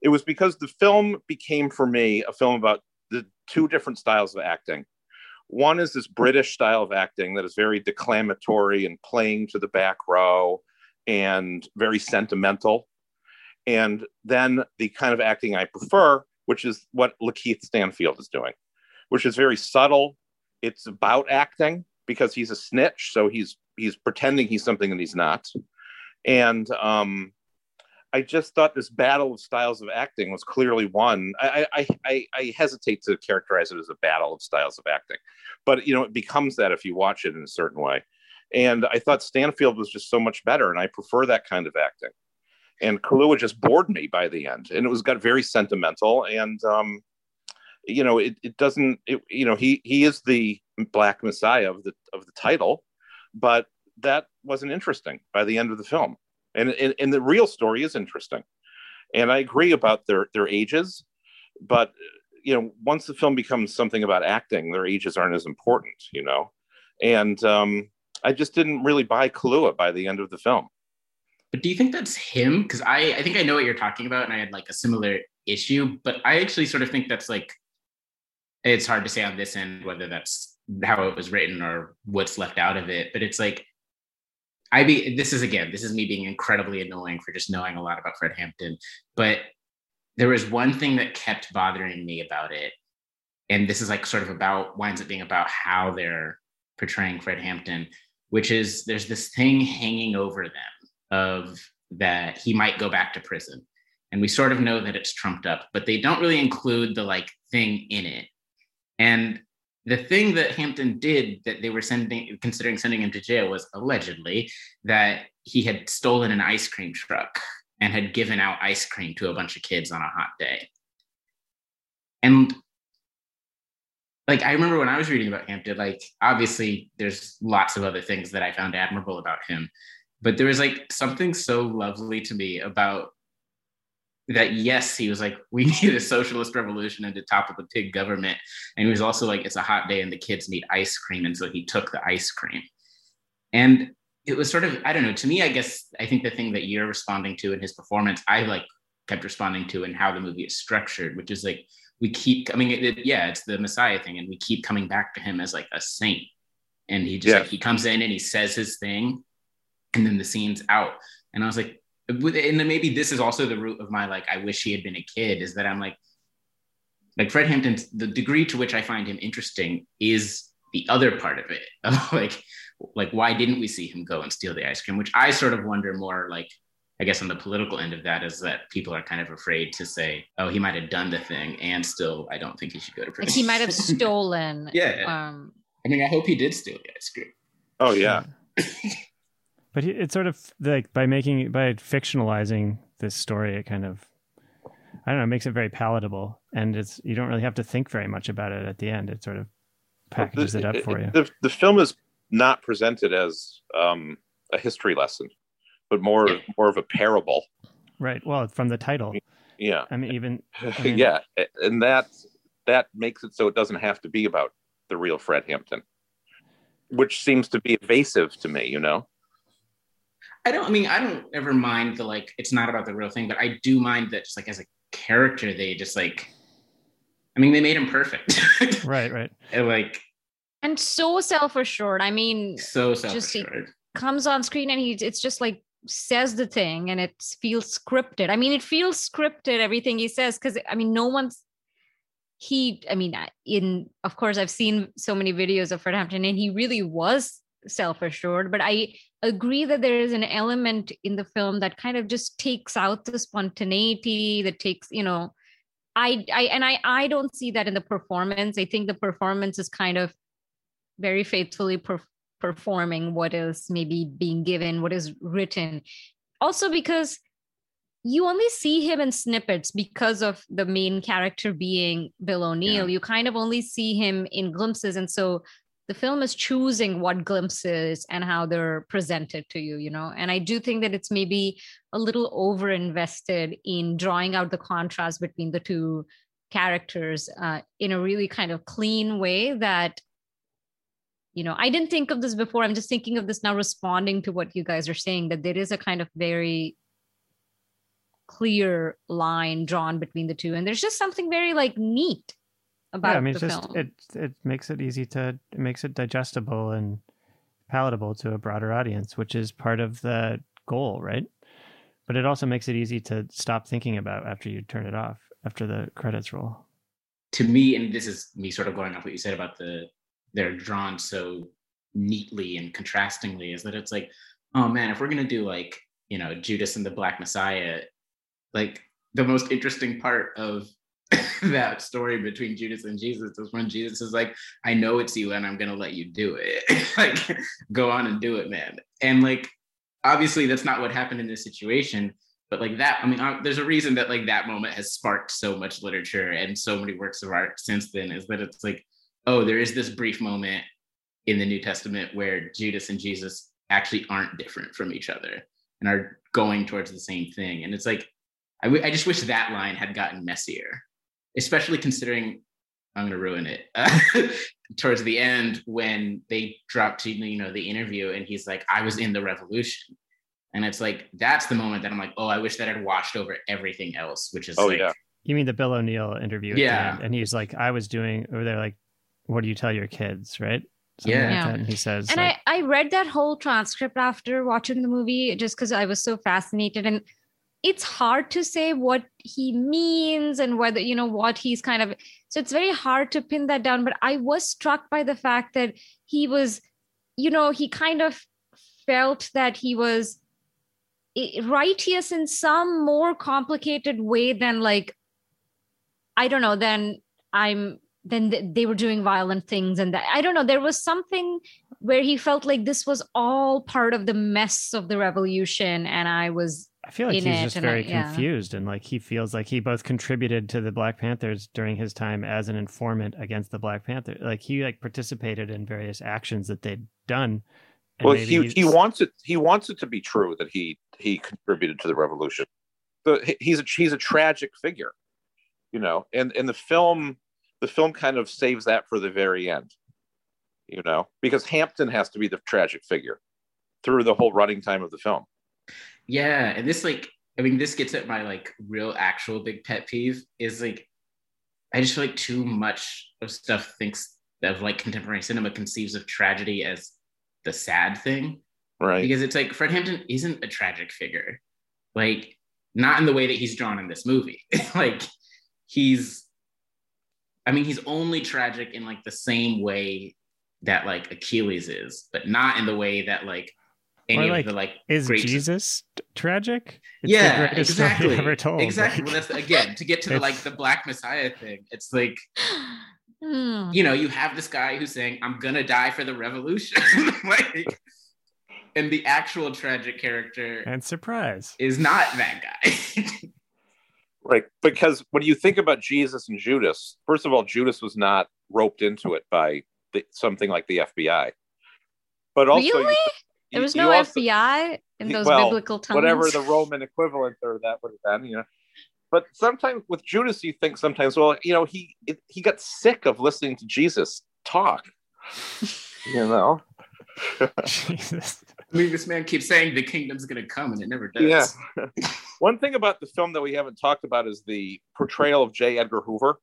It was because the film became for me a film about the two different styles of acting. One is this British style of acting that is very declamatory and playing to the back row and very sentimental and then the kind of acting I prefer, which is what Lakeith Stanfield is doing, which is very subtle. It's about acting because he's a snitch, so he's he's pretending he's something that he's not. And um, I just thought this battle of styles of acting was clearly won. I, I, I, I hesitate to characterize it as a battle of styles of acting, but you know it becomes that if you watch it in a certain way. And I thought Stanfield was just so much better, and I prefer that kind of acting and Kaluuya just bored me by the end, and it was got very sentimental. And um, you know, it, it doesn't. It, you know, he he is the Black Messiah of the of the title, but that wasn't interesting by the end of the film. And and, and the real story is interesting. And I agree about their their ages, but you know, once the film becomes something about acting, their ages aren't as important. You know, and um, I just didn't really buy Kaluuya by the end of the film. But do you think that's him? Because I, I think I know what you're talking about, and I had like a similar issue. But I actually sort of think that's like it's hard to say on this end whether that's how it was written or what's left out of it. But it's like I be this is again, this is me being incredibly annoying for just knowing a lot about Fred Hampton. But there was one thing that kept bothering me about it, and this is like sort of about winds up being about how they're portraying Fred Hampton, which is there's this thing hanging over them of that he might go back to prison. And we sort of know that it's trumped up, but they don't really include the like thing in it. And the thing that Hampton did that they were sending considering sending him to jail was allegedly that he had stolen an ice cream truck and had given out ice cream to a bunch of kids on a hot day. And like I remember when I was reading about Hampton, like obviously there's lots of other things that I found admirable about him, but there was like something so lovely to me about that yes, he was like, we need a socialist revolution and to topple the pig government. And he was also like, it's a hot day and the kids need ice cream. And so he took the ice cream. And it was sort of, I don't know, to me, I guess I think the thing that you're responding to in his performance, I like kept responding to in how the movie is structured, which is like we keep, I mean, it, it, yeah, it's the Messiah thing, and we keep coming back to him as like a saint. And he just Yeah. like he comes in and he says his thing, and then the scene's out. And I was like, and then maybe this is also the root of my like, I wish he had been a kid, is that I'm like, like Fred Hampton, the degree to which I find him interesting is the other part of it. Of like, like why didn't we see him go and steal the ice cream? Which I sort of wonder more like, I guess on the political end of that is that people are kind of afraid to say, oh, he might have done the thing, and still, I don't think he should go to Like prison. he might have stolen. Yeah. Um, I mean, I hope he did steal the ice cream. Oh yeah. But it's sort of like by making by fictionalizing this story, it kind of I don't know, it makes it very palatable, and it's you don't really have to think very much about it at the end. It sort of packages The- it up for you. The, the film is not presented as um, a history lesson, but more more of a parable. Right. Well, from the title, Yeah, I mean, even mean- yeah, and that that makes it so it doesn't have to be about the real Fred Hampton, which seems to be evasive to me. You know. I don't. I mean, I don't ever mind the like. It's not about the real thing, but I do mind that just like as a character, they just like. I mean, they made him perfect. right, right. And, like and so self-assured. I mean, so Just he- self-assured. comes on screen and he it's just like says the thing and it feels scripted. I mean, it feels scripted everything he says because I mean, no one's he. I mean, in of course I've seen so many videos of Fred Hampton and he really was self-assured, but I agree that there is an element in the film that kind of just takes out the spontaneity that takes you know I, I and I I don't see that in the performance. I think the performance is kind of very faithfully per- performing what is maybe being given, what is written. Also because you only see him in snippets because of the main character being Bill O'Neal. You kind of only see him in glimpses, and so the film is choosing what glimpses and how they're presented to you. You know, and I do think that it's maybe a little over invested in drawing out the contrast between the two characters uh, in a really kind of clean way that you know i didn't think of this before i'm just thinking of this now responding to what you guys are saying that there is a kind of very clear line drawn between the two and there's just something very like neat about yeah, I mean, the it's just film it it makes it easy to it makes it digestible and palatable to a broader audience, which is part of the goal, right? But it also makes it easy to stop thinking about after you turn it off after the credits roll. to me, and this is me sort of going off what you said about the they're drawn so neatly and contrastingly, is that it's like, oh man, if we're gonna do like you know Judas and the Black Messiah, like the most interesting part of that story between Judas and Jesus is when Jesus is like, I know it's you and I'm gonna let you do it. like, go on and do it, man. And like, obviously, that's not what happened in this situation. But like that, I mean, uh, there's a reason that like that moment has sparked so much literature and so many works of art since then. Is that it's like, oh, there is this brief moment in the New Testament where Judas and Jesus actually aren't different from each other and are going towards the same thing. And it's like, I, w- I just wish that line had gotten messier, especially considering I'm going to ruin it. Uh, towards the end, when they drop to you know the interview, and he's like, "I was in the revolution," and it's like that's the moment that I'm like, "Oh, I wish that had washed over everything else," which is Oh, like, yeah. You mean the Bill O'Neal interview? Yeah. end, and he's like, I was doing, or they're like, what do you tell your kids, right? Yeah. like And he says, and like, I, I read that whole transcript after watching the movie just because I was so fascinated. And it's hard to say what he means and whether, you know, what he's kind of. So it's very hard to pin that down. But I was struck by the fact that he was, you know, he kind of felt that he was righteous in some more complicated way than like, I don't know, then I'm then they were doing violent things and that i don't know there was something where he felt like this was all part of the mess of the revolution and i was I feel like he's just and I- very yeah. confused and like he feels like he both contributed to the Black Panthers during his time as an informant against the Black Panther. Like he like participated in various actions that they'd done. and Well, maybe he, he's- he wants it. He wants it to be true that he he contributed to the revolution. So he's a he's a tragic figure, you know, and and the film the film kind of saves that for the very end, you know, because Hampton has to be the tragic figure through the whole running time of the film. Yeah, and this like I mean this gets at my like real actual big pet peeve is like I just feel like too much of stuff thinks of like contemporary cinema conceives of tragedy as the sad thing Right. because it's like Fred Hampton isn't a tragic figure, like not in the way that he's drawn in this movie. like he's, I mean, he's only tragic in like the same way that like Achilles is, but not in the the way that like any Or, like, of the like Is great Jesus t- tragic? It's yeah, the exactly. ever told. Exactly. Like, Well, that's again to get to the, like the Black Messiah thing. It's like Hmm. you know you have this guy who's saying I'm gonna die for the revolution, like, and the actual tragic character and surprise. is not that guy. Right. Because when you think about Jesus and Judas, first of all, Judas was not roped into it by the, something like the FBI. But also, really? you- There was you no also- FBI in those well, biblical times. whatever the Roman equivalent or that would have been, you know. But sometimes with Judas, you think sometimes, well, you know, he it, he got sick of listening to Jesus talk. You know. Jesus. I mean, this man keeps saying the kingdom's gonna come, and it never does. Yeah. One thing about the film that we haven't talked about is the portrayal of J. Edgar Hoover,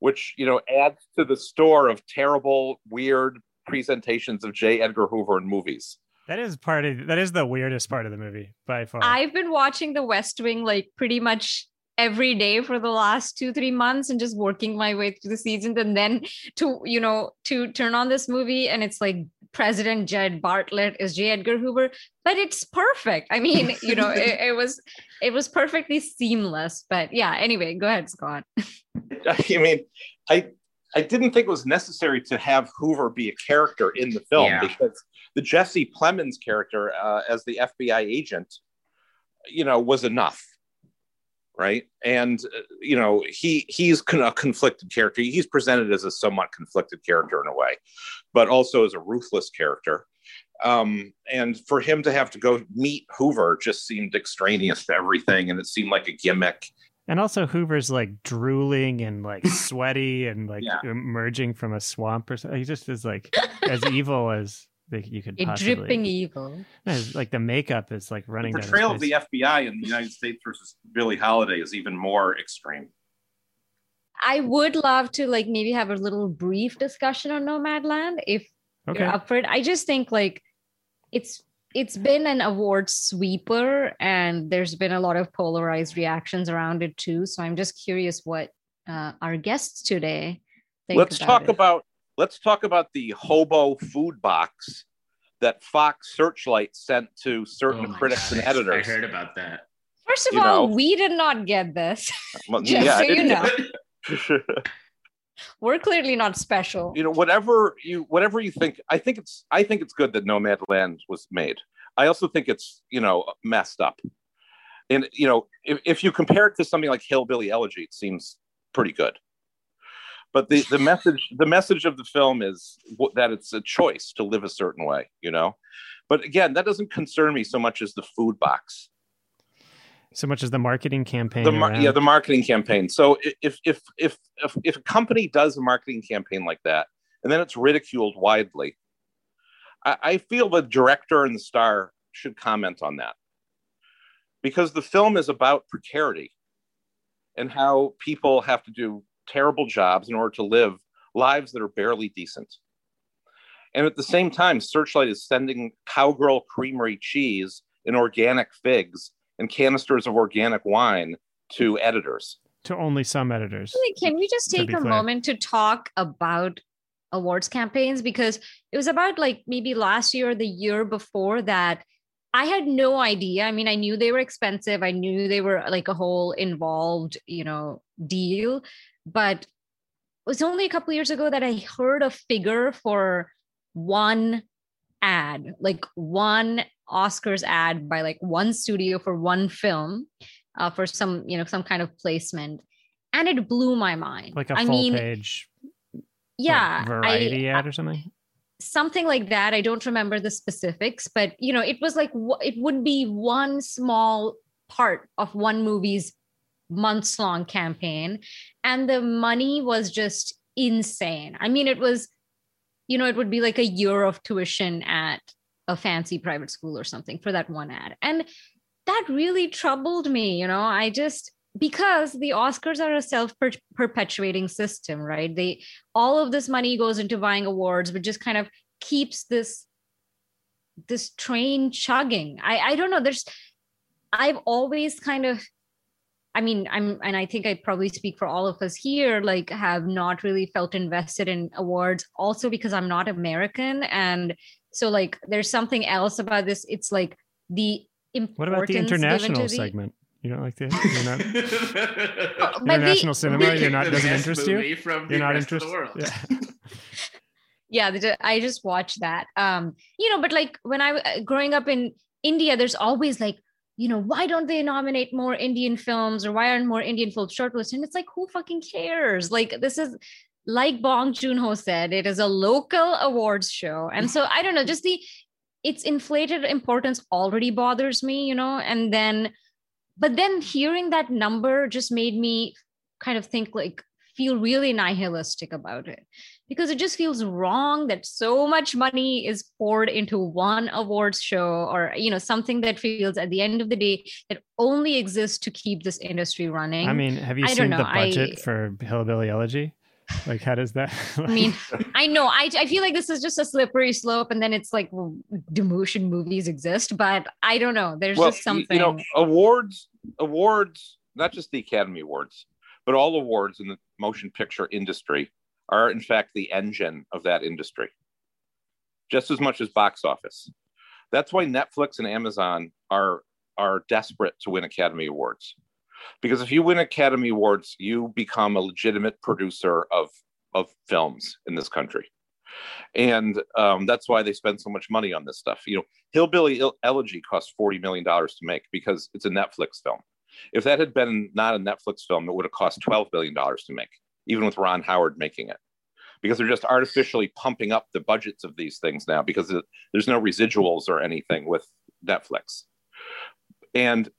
which you know adds to the store of terrible, weird presentations of J. Edgar Hoover in movies. That is part of that is the weirdest part of the movie by far. I've been watching The West Wing like pretty much every day for the last two three months and just working my way through the seasons and then to you know to turn on this movie and it's like president jed bartlet is j edgar hoover but it's perfect i mean you know it, it was it was perfectly seamless but yeah anyway go ahead scott I mean, I I didn't think it was necessary to have Hoover be a character in the film Yeah. because the Jesse Plemons character uh, as the FBI agent, you know, was enough, right? And uh, you know, he he's a conflicted character. He's presented as a somewhat conflicted character in a way, but also as a ruthless character. Um, and for him to have to go meet Hoover just seemed extraneous to everything, and it seemed like a gimmick. and also Hoover's like drooling and like sweaty and like Yeah. emerging from a swamp or something. He just is like as evil as like, you could a possibly. dripping evil No, like the makeup is like running. The down his portrayal of the FBI in the United States versus Billie Holiday is even more extreme. i would love to like maybe have a little brief discussion on nomadland if okay. you're up for it. I just think like it's it's been an award sweeper and there's been a lot of polarized reactions around it too. So I'm just curious what uh, our guests today think let's about talk it. about let's talk about the hobo food box that Fox Searchlight sent to certain Oh my critics and editors. I heard about that. First of you all, know. we did not get this. Well, Just yeah, so you know. We're clearly not special. you know, whatever you whatever you think, I think it's I think it's good that Nomadland was made. I also think it's you know messed up. And you know, if, if you compare it to something like Hillbilly Elegy, it seems pretty good. But the, the message the message of the film is that it's a choice to live a certain way, you know. But again, that doesn't concern me so much as the food box. so much as the marketing campaign. The mar- yeah, the marketing campaign. So if, if if if if a company does a marketing campaign like that, and then it's ridiculed widely, I, I feel the director and the star should comment on that because the film is about precarity and how people have to do terrible jobs in order to live lives that are barely decent. And at the same time, Searchlight is sending Cowgirl Creamery cheese and organic figs and canisters of organic wine to editors. to only some editors. Actually, can we just take a clear. moment to talk about awards campaigns because it was about like maybe last year or the year before that i had no idea i mean i knew they were expensive i knew they were like a whole involved you know deal but it was only a couple years ago that i heard a figure for one ad like one oscars ad by like one studio for one film uh, for some you know some kind of placement. And it blew my mind. Like a i full mean page yeah like, variety I, ad or something. something like that. I don't remember the specifics but you know it was like it would be one small part of one movie's months long campaign and the money was just insane. I mean it was you know it would be like a year of tuition at a fancy private school or something for that one ad. And that really troubled me you know? I just because the oscars are a self-perpetuating system right? They all of this money goes into buying awards but just kind of keeps this this train chugging. I i don't know there's i've always kind of I mean, I'm, and I think I probably speak for all of us here, like, have not really felt invested in awards, also because I'm not American. And so, like, there's something else about this. It's like the importance. What about the international the, segment? You don't like the you're not, international the, cinema? You're not doesn't interest you. You're not interested. Yeah. yeah, I just watched that. Um, you know, but like when I growing up in India, there's always like you know, why don't they nominate more Indian films or why aren't more Indian films shortlisted? And it's like, who fucking cares? Like, this is like Bong Joon Ho said, it is a local awards show. And so I don't know, just the its inflated importance already bothers me, you know, and then but then hearing that number just made me kind of think like feel really nihilistic about it because it just feels wrong that so much money is poured into one awards show or you know something that feels at the end of the day that only exists to keep this industry running. I mean have you I seen the budget I, for hillbilly elegy? Like how does that like... i mean i know. I, I feel like this is just a slippery slope and then it's like well, demotion movies exist? But i don't know. There's well, just something you know awards awards not just the academy awards but all awards in the motion picture industry are in fact the engine of that industry just as much as box office. That's why netflix and amazon are are desperate to win academy awards. Because if you win academy awards you become a legitimate producer of of films in this country. And um, that's why they spend so much money on this stuff. You know hillbilly elegy cost 40 million dollars to make because it's a netflix film. If that had been not a netflix film it would have cost 12 billion dollars to make even with ron howard making it because they're just artificially pumping up the budgets of these things now because there's no residuals or anything with Netflix. And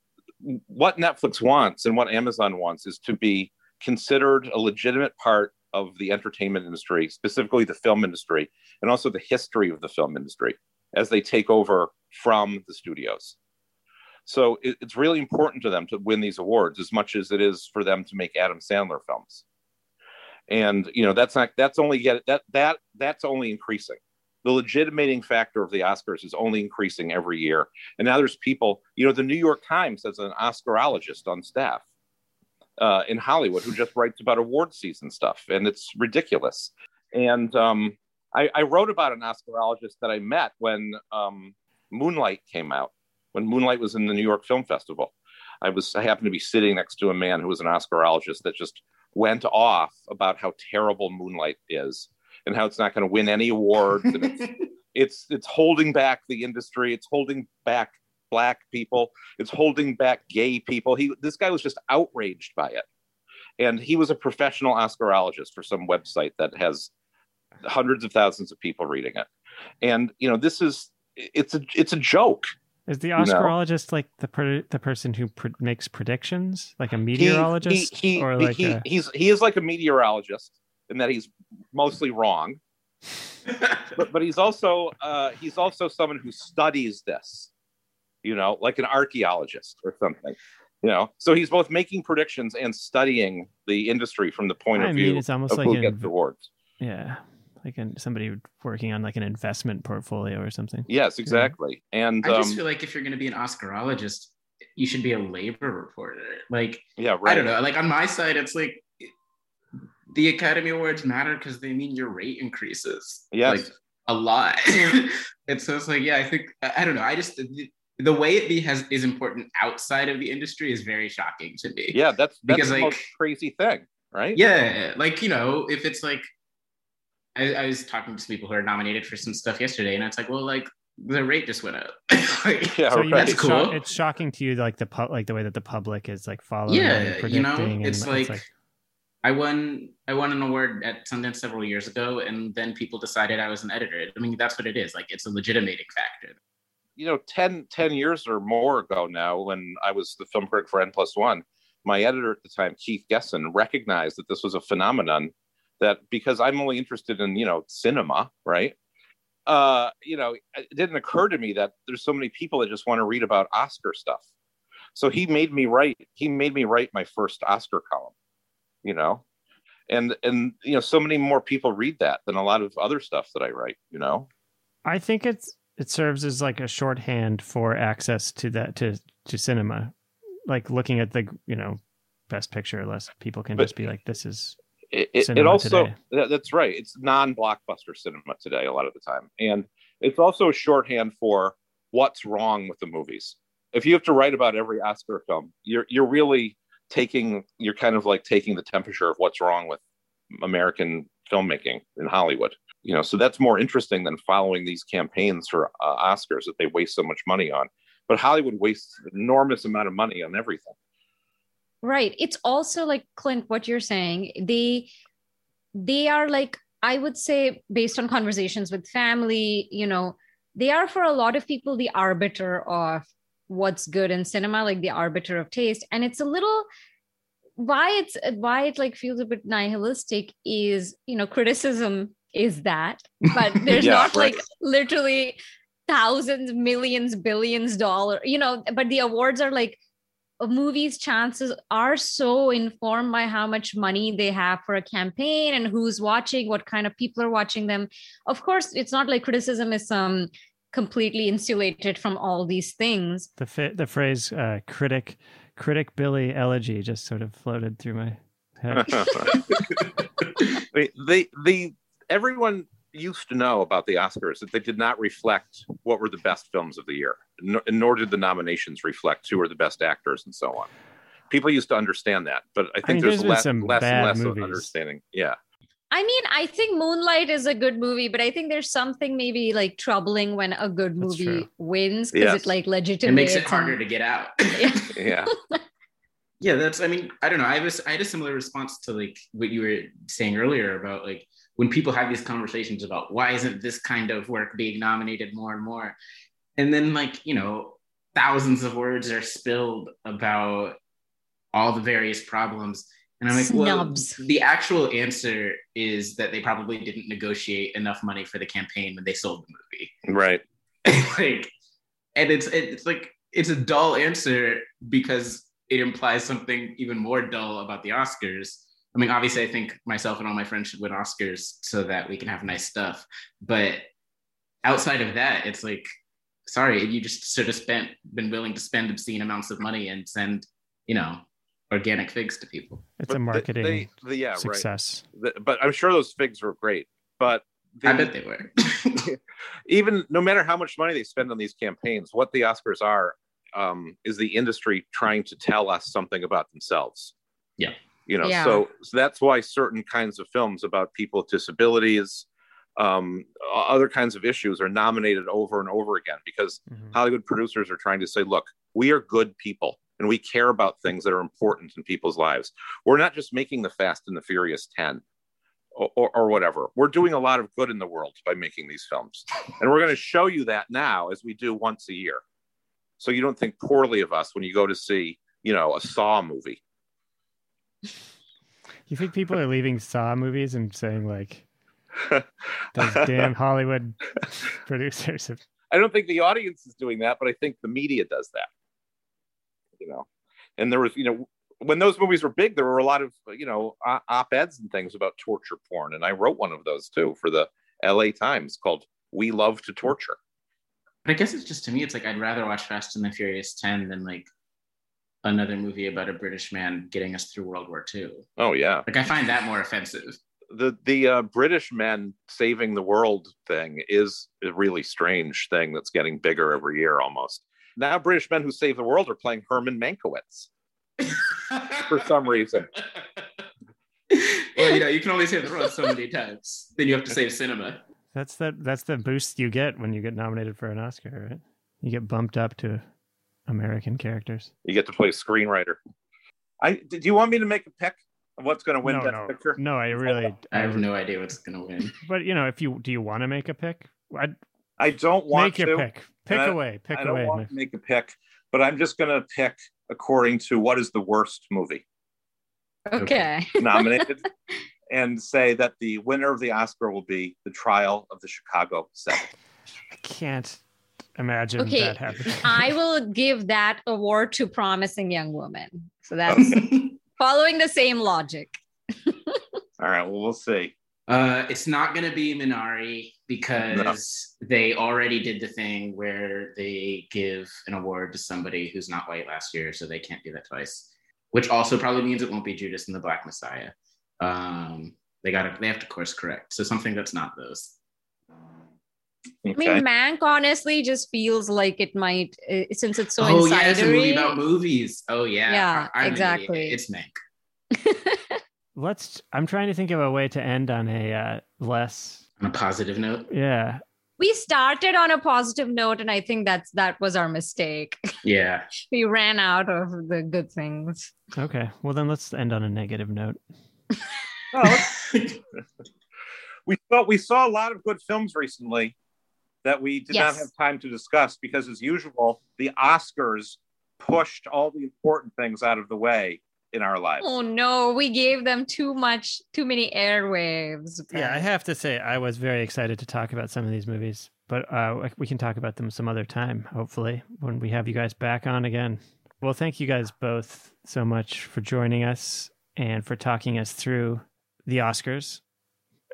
what Netflix wants and what Amazon wants is to be considered a legitimate part of the entertainment industry, specifically the film industry, and also the history of the film industry as they take over from the studios. So it, it's really important to them to win these awards as much as it is for them to make Adam Sandler films and you know that's not that's only get that that that's only increasing. The legitimating factor of the oscars is only increasing every year. And now there's people you know the new york times has an oscarologist on staff uh, in hollywood who just writes about award season stuff and it's ridiculous. And um, I, I, wrote about an oscarologist that i met when um, moonlight came out when moonlight was in the new york film festival. I was i happened to be sitting next to a man who was an oscarologist that just went off about how terrible Moonlight is and how it's not going to win any awards and it's, it's it's holding back the industry. It's holding back black people. It's holding back gay people. He this guy was just outraged by it, and he was a professional Oscarologist for some website that has hundreds of thousands of people reading it. And you know this is it's a it's a joke is the Oscarologist no. like the per- the person who pre- makes predictions, like a meteorologist, he, he, or like he, a... he's he is like a meteorologist in that he's mostly wrong, but but he's also uh, he's also someone who studies this, you know, like an archaeologist or something, you know. So he's both making predictions and studying the industry from the point I of mean, view it's almost of like who an, gets awards. Yeah, like an, somebody working on like an investment portfolio or something. Yes, exactly. And I just um, feel like if you're going to be an Oscarologist, you should be a labor reporter. Like, yeah, right. I don't know. Like on my side, it's like the Academy Awards matter because they mean your rate increases. Yes. Like a lot. and so it's like, yeah, I think I don't know. I just the, the way it be has is important outside of the industry is very shocking to me. Yeah, that's that's because, the like, most crazy thing, right? Yeah, like you know, if it's like I, I, was talking to some people who are nominated for some stuff yesterday, and it's like, well, like the rate just went up. like, yeah, so right. that's it's cool. Sho- it's shocking to you, like the pu- like the way that the public is like following. Yeah, you know, it's like, it's like I won I won an award at Sundance several years ago, and then people decided I was an editor. I mean, that's what it is. Like, it's a legitimating factor. you know 10, 10 years or more ago now when i was the film critic for n plus one my editor at the time keith gessen recognized that this was a phenomenon that because i'm only interested in you know cinema right? Uh you know it didn't occur to me that there's so many people that just want to read about oscar stuff. So he made me write he made me write my first oscar column you know? And and you know so many more people read that than a lot of other stuff that i write you know? I think it's it serves as like a shorthand for access to that to to cinema. Like looking at the you know best picture, less people can But- just be like, "This is it, it, it also today. that- that's right. It's non-blockbuster cinema today a lot of the time. And it's also a shorthand for what's wrong with the movies. If you have to write about every oscar film you're you're really taking you're kind of like taking the temperature of what's wrong with american filmmaking in hollywood you know? So that's more interesting than following these campaigns for uh, oscars that they waste so much money on. But hollywood wastes an enormous amount of money on everything Right. It's also like Clint, what you're saying. They they are like, I would say, based on conversations with family, you know, they are for a lot of people the arbiter of what's good in cinema, like the arbiter of taste. And it's a little why it's why it like feels a bit nihilistic is, you know, criticism is that, but there's Yeah, not right. like literally thousands, millions, billions dollar, you know, but the awards are like movie's chances are so informed by how much money they have for a campaign and who's watching, what kind of people are watching them. Of course, it's not like criticism is um completely insulated from all these things. the fi- the phrase uh, critic critic Billy elegy just sort of floated through my head. they, they, they, everyone used to know about the Oscars that they did not reflect what were the best films of the year, nor, nor did the nominations reflect who were the best actors and so on. People used to understand that, but I think mean, there's there's less, some less and bad less of understanding. Yeah, I mean, I think Moonlight is a good movie, but I think there's something maybe like troubling when a good movie wins because Yes. it like it makes it and- harder to get out. yeah. yeah that's i mean i don't know i was i had a similar response to like what you were saying earlier about like when people have these conversations about why isn't this kind of work being nominated more and more and then like you know thousands of words are spilled about all the various problems and i'm like Snubs. well the actual answer is that they probably didn't negotiate enough money for the campaign when they sold the movie Right. like and it's it's like it's a dull answer because it implies something even more dull about the oscars i mean obviously i think myself and all my friends should win oscars so that we can have nice stuff but outside of that it's like sorry you just sort of spent been willing to spend obscene amounts of money and send you know organic figs to people It's But a they- marketing they- the- yeah, right. success. The- but I'm sure those figs were great. But i bet they were even no matter how much money they spend on these campaigns, what the Oscars are um, is the industry trying to tell us something about themselves. Yeah. You know, Yeah. so, so that's why certain kinds of films about people with disabilities, um, other kinds of issues are nominated over and over again because Mhm. Hollywood producers are trying to say, look, we are good people and we care about things that are important in people's lives. We're not just making the Fast and the Furious 10 or, or, or whatever. We're doing a lot of good in the world by making these films. And we're going to show you that now as we do once a year. So you don't think poorly of us when you go to see, you know, a Saw movie. You think people are leaving Saw movies and saying like, "Those damn Hollywood producers have I don't think the audience is doing that, but I think the media does that. You know, and there was, you know, when those movies were big, there were a lot of, you know, op-eds and things about torture porn, and I wrote one of those too for the L.A. Times called "We Love to Torture." But I guess it's just to me, it's like I'd rather watch Fast and the Furious 10 than like another movie about a British man getting us through World War II. Oh yeah, Like I find that more offensive. The the uh, British men saving the world thing is a really strange thing that's getting bigger every year almost. Now British men who save the world are playing Herman Mankiewicz. For some reason. well, you know, you can only save the world so many times. Then you have to save cinema. That's that. That's the boost you get when you get nominated for an Oscar, right? You get bumped up to American characters. You get to play screenwriter. I did you want me to make a pick of what's going to win no, Best no, Picture? no. I really. I have no idea what's gonna win. But you know, if you do, you want to make a pick. I'd I don't want make your to. pick. Pick I- away. Pick away. I don't away. want to make a pick, but I'm just going to pick according to what is the worst movie Okay. nominated and say that the winner of the Oscar will be The Trial of the Chicago Seven. I can't imagine Okay. that happening. I will give that award to Promising Young Woman. So that's following the same logic. All right, well, we'll see. Uh, it's not going to be Minari because they already did the thing where they give an award to somebody who's not white last year, so they can't do that twice. Which also probably means it won't be Judas and the Black Messiah. Um, they got to they have to course correct. So something that's not those. I mean, Mank honestly just feels like it might, uh, since it's so oh yeah, it's a movie about movies. Oh yeah, Yeah, I- I'm exactly. It's Mank. Let's. I'm trying to think of a way to end on a uh, less. On a positive note, Yeah. we started on a positive note, and I think that's that was our mistake. yeah. we ran out of the good things. Okay. Well, then let's end on a negative note. Oh, we saw we saw a lot of good films recently that we did not have time to discuss because, as usual, the Oscars pushed all the important things out of the way in our lives. Oh no, we gave them too much, too many airwaves. Yeah, I have to say I was very excited to talk about some of these movies, but uh, we can talk about them some other time, hopefully, when we have you guys back on again. Well, thank you guys both so much for joining us and for talking us through the Oscars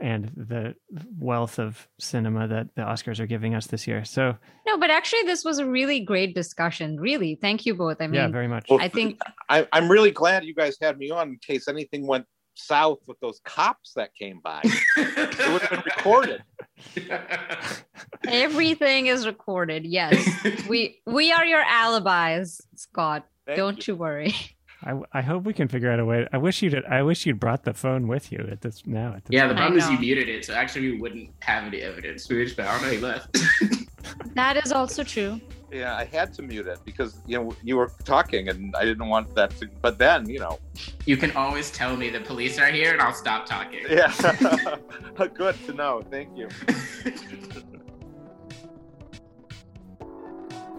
and the wealth of cinema that the Oscars are giving us this year. So, No, but actually, this was a really great discussion. Really, thank you both. I mean, yeah, very much. Well, I think I, I'm really glad you guys had me on in case anything went south with those cops that came by. it would have been recorded. everything is recorded. Yes, we we are your alibis, Scott. Thank Don't you worry. I, I hope we can figure out a way. I wish you'd. I wish you'd brought the phone with you at this now. At this yeah, the problem is you muted it, so actually we wouldn't have any evidence. We just found out he left. That is also true. Yeah, I had to mute it because you know you were talking and I didn't want that to. But then you know, you can always tell me the police are here, and I'll stop talking. yeah, good to know. Thank you.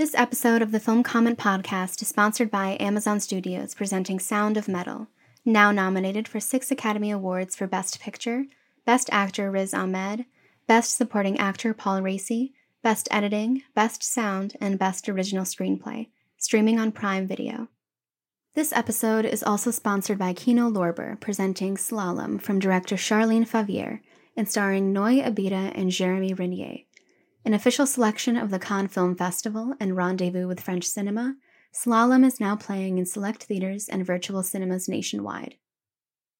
This episode of the Film Comment Podcast is sponsored by Amazon Studios presenting Sound of Metal, now nominated for six Academy Awards for Best Picture, Best Actor Riz Ahmed, Best Supporting Actor Paul Raci, Best Editing, Best Sound, and Best Original Screenplay, streaming on Prime Video. This episode is also sponsored by Kino Lorber presenting Slalom from director Charlène Favier and starring Noée Abita and Jérémie Renier. An official selection of the Cannes Film Festival and Rendezvous with French Cinema, Slalom is now playing in select theaters and virtual cinemas nationwide.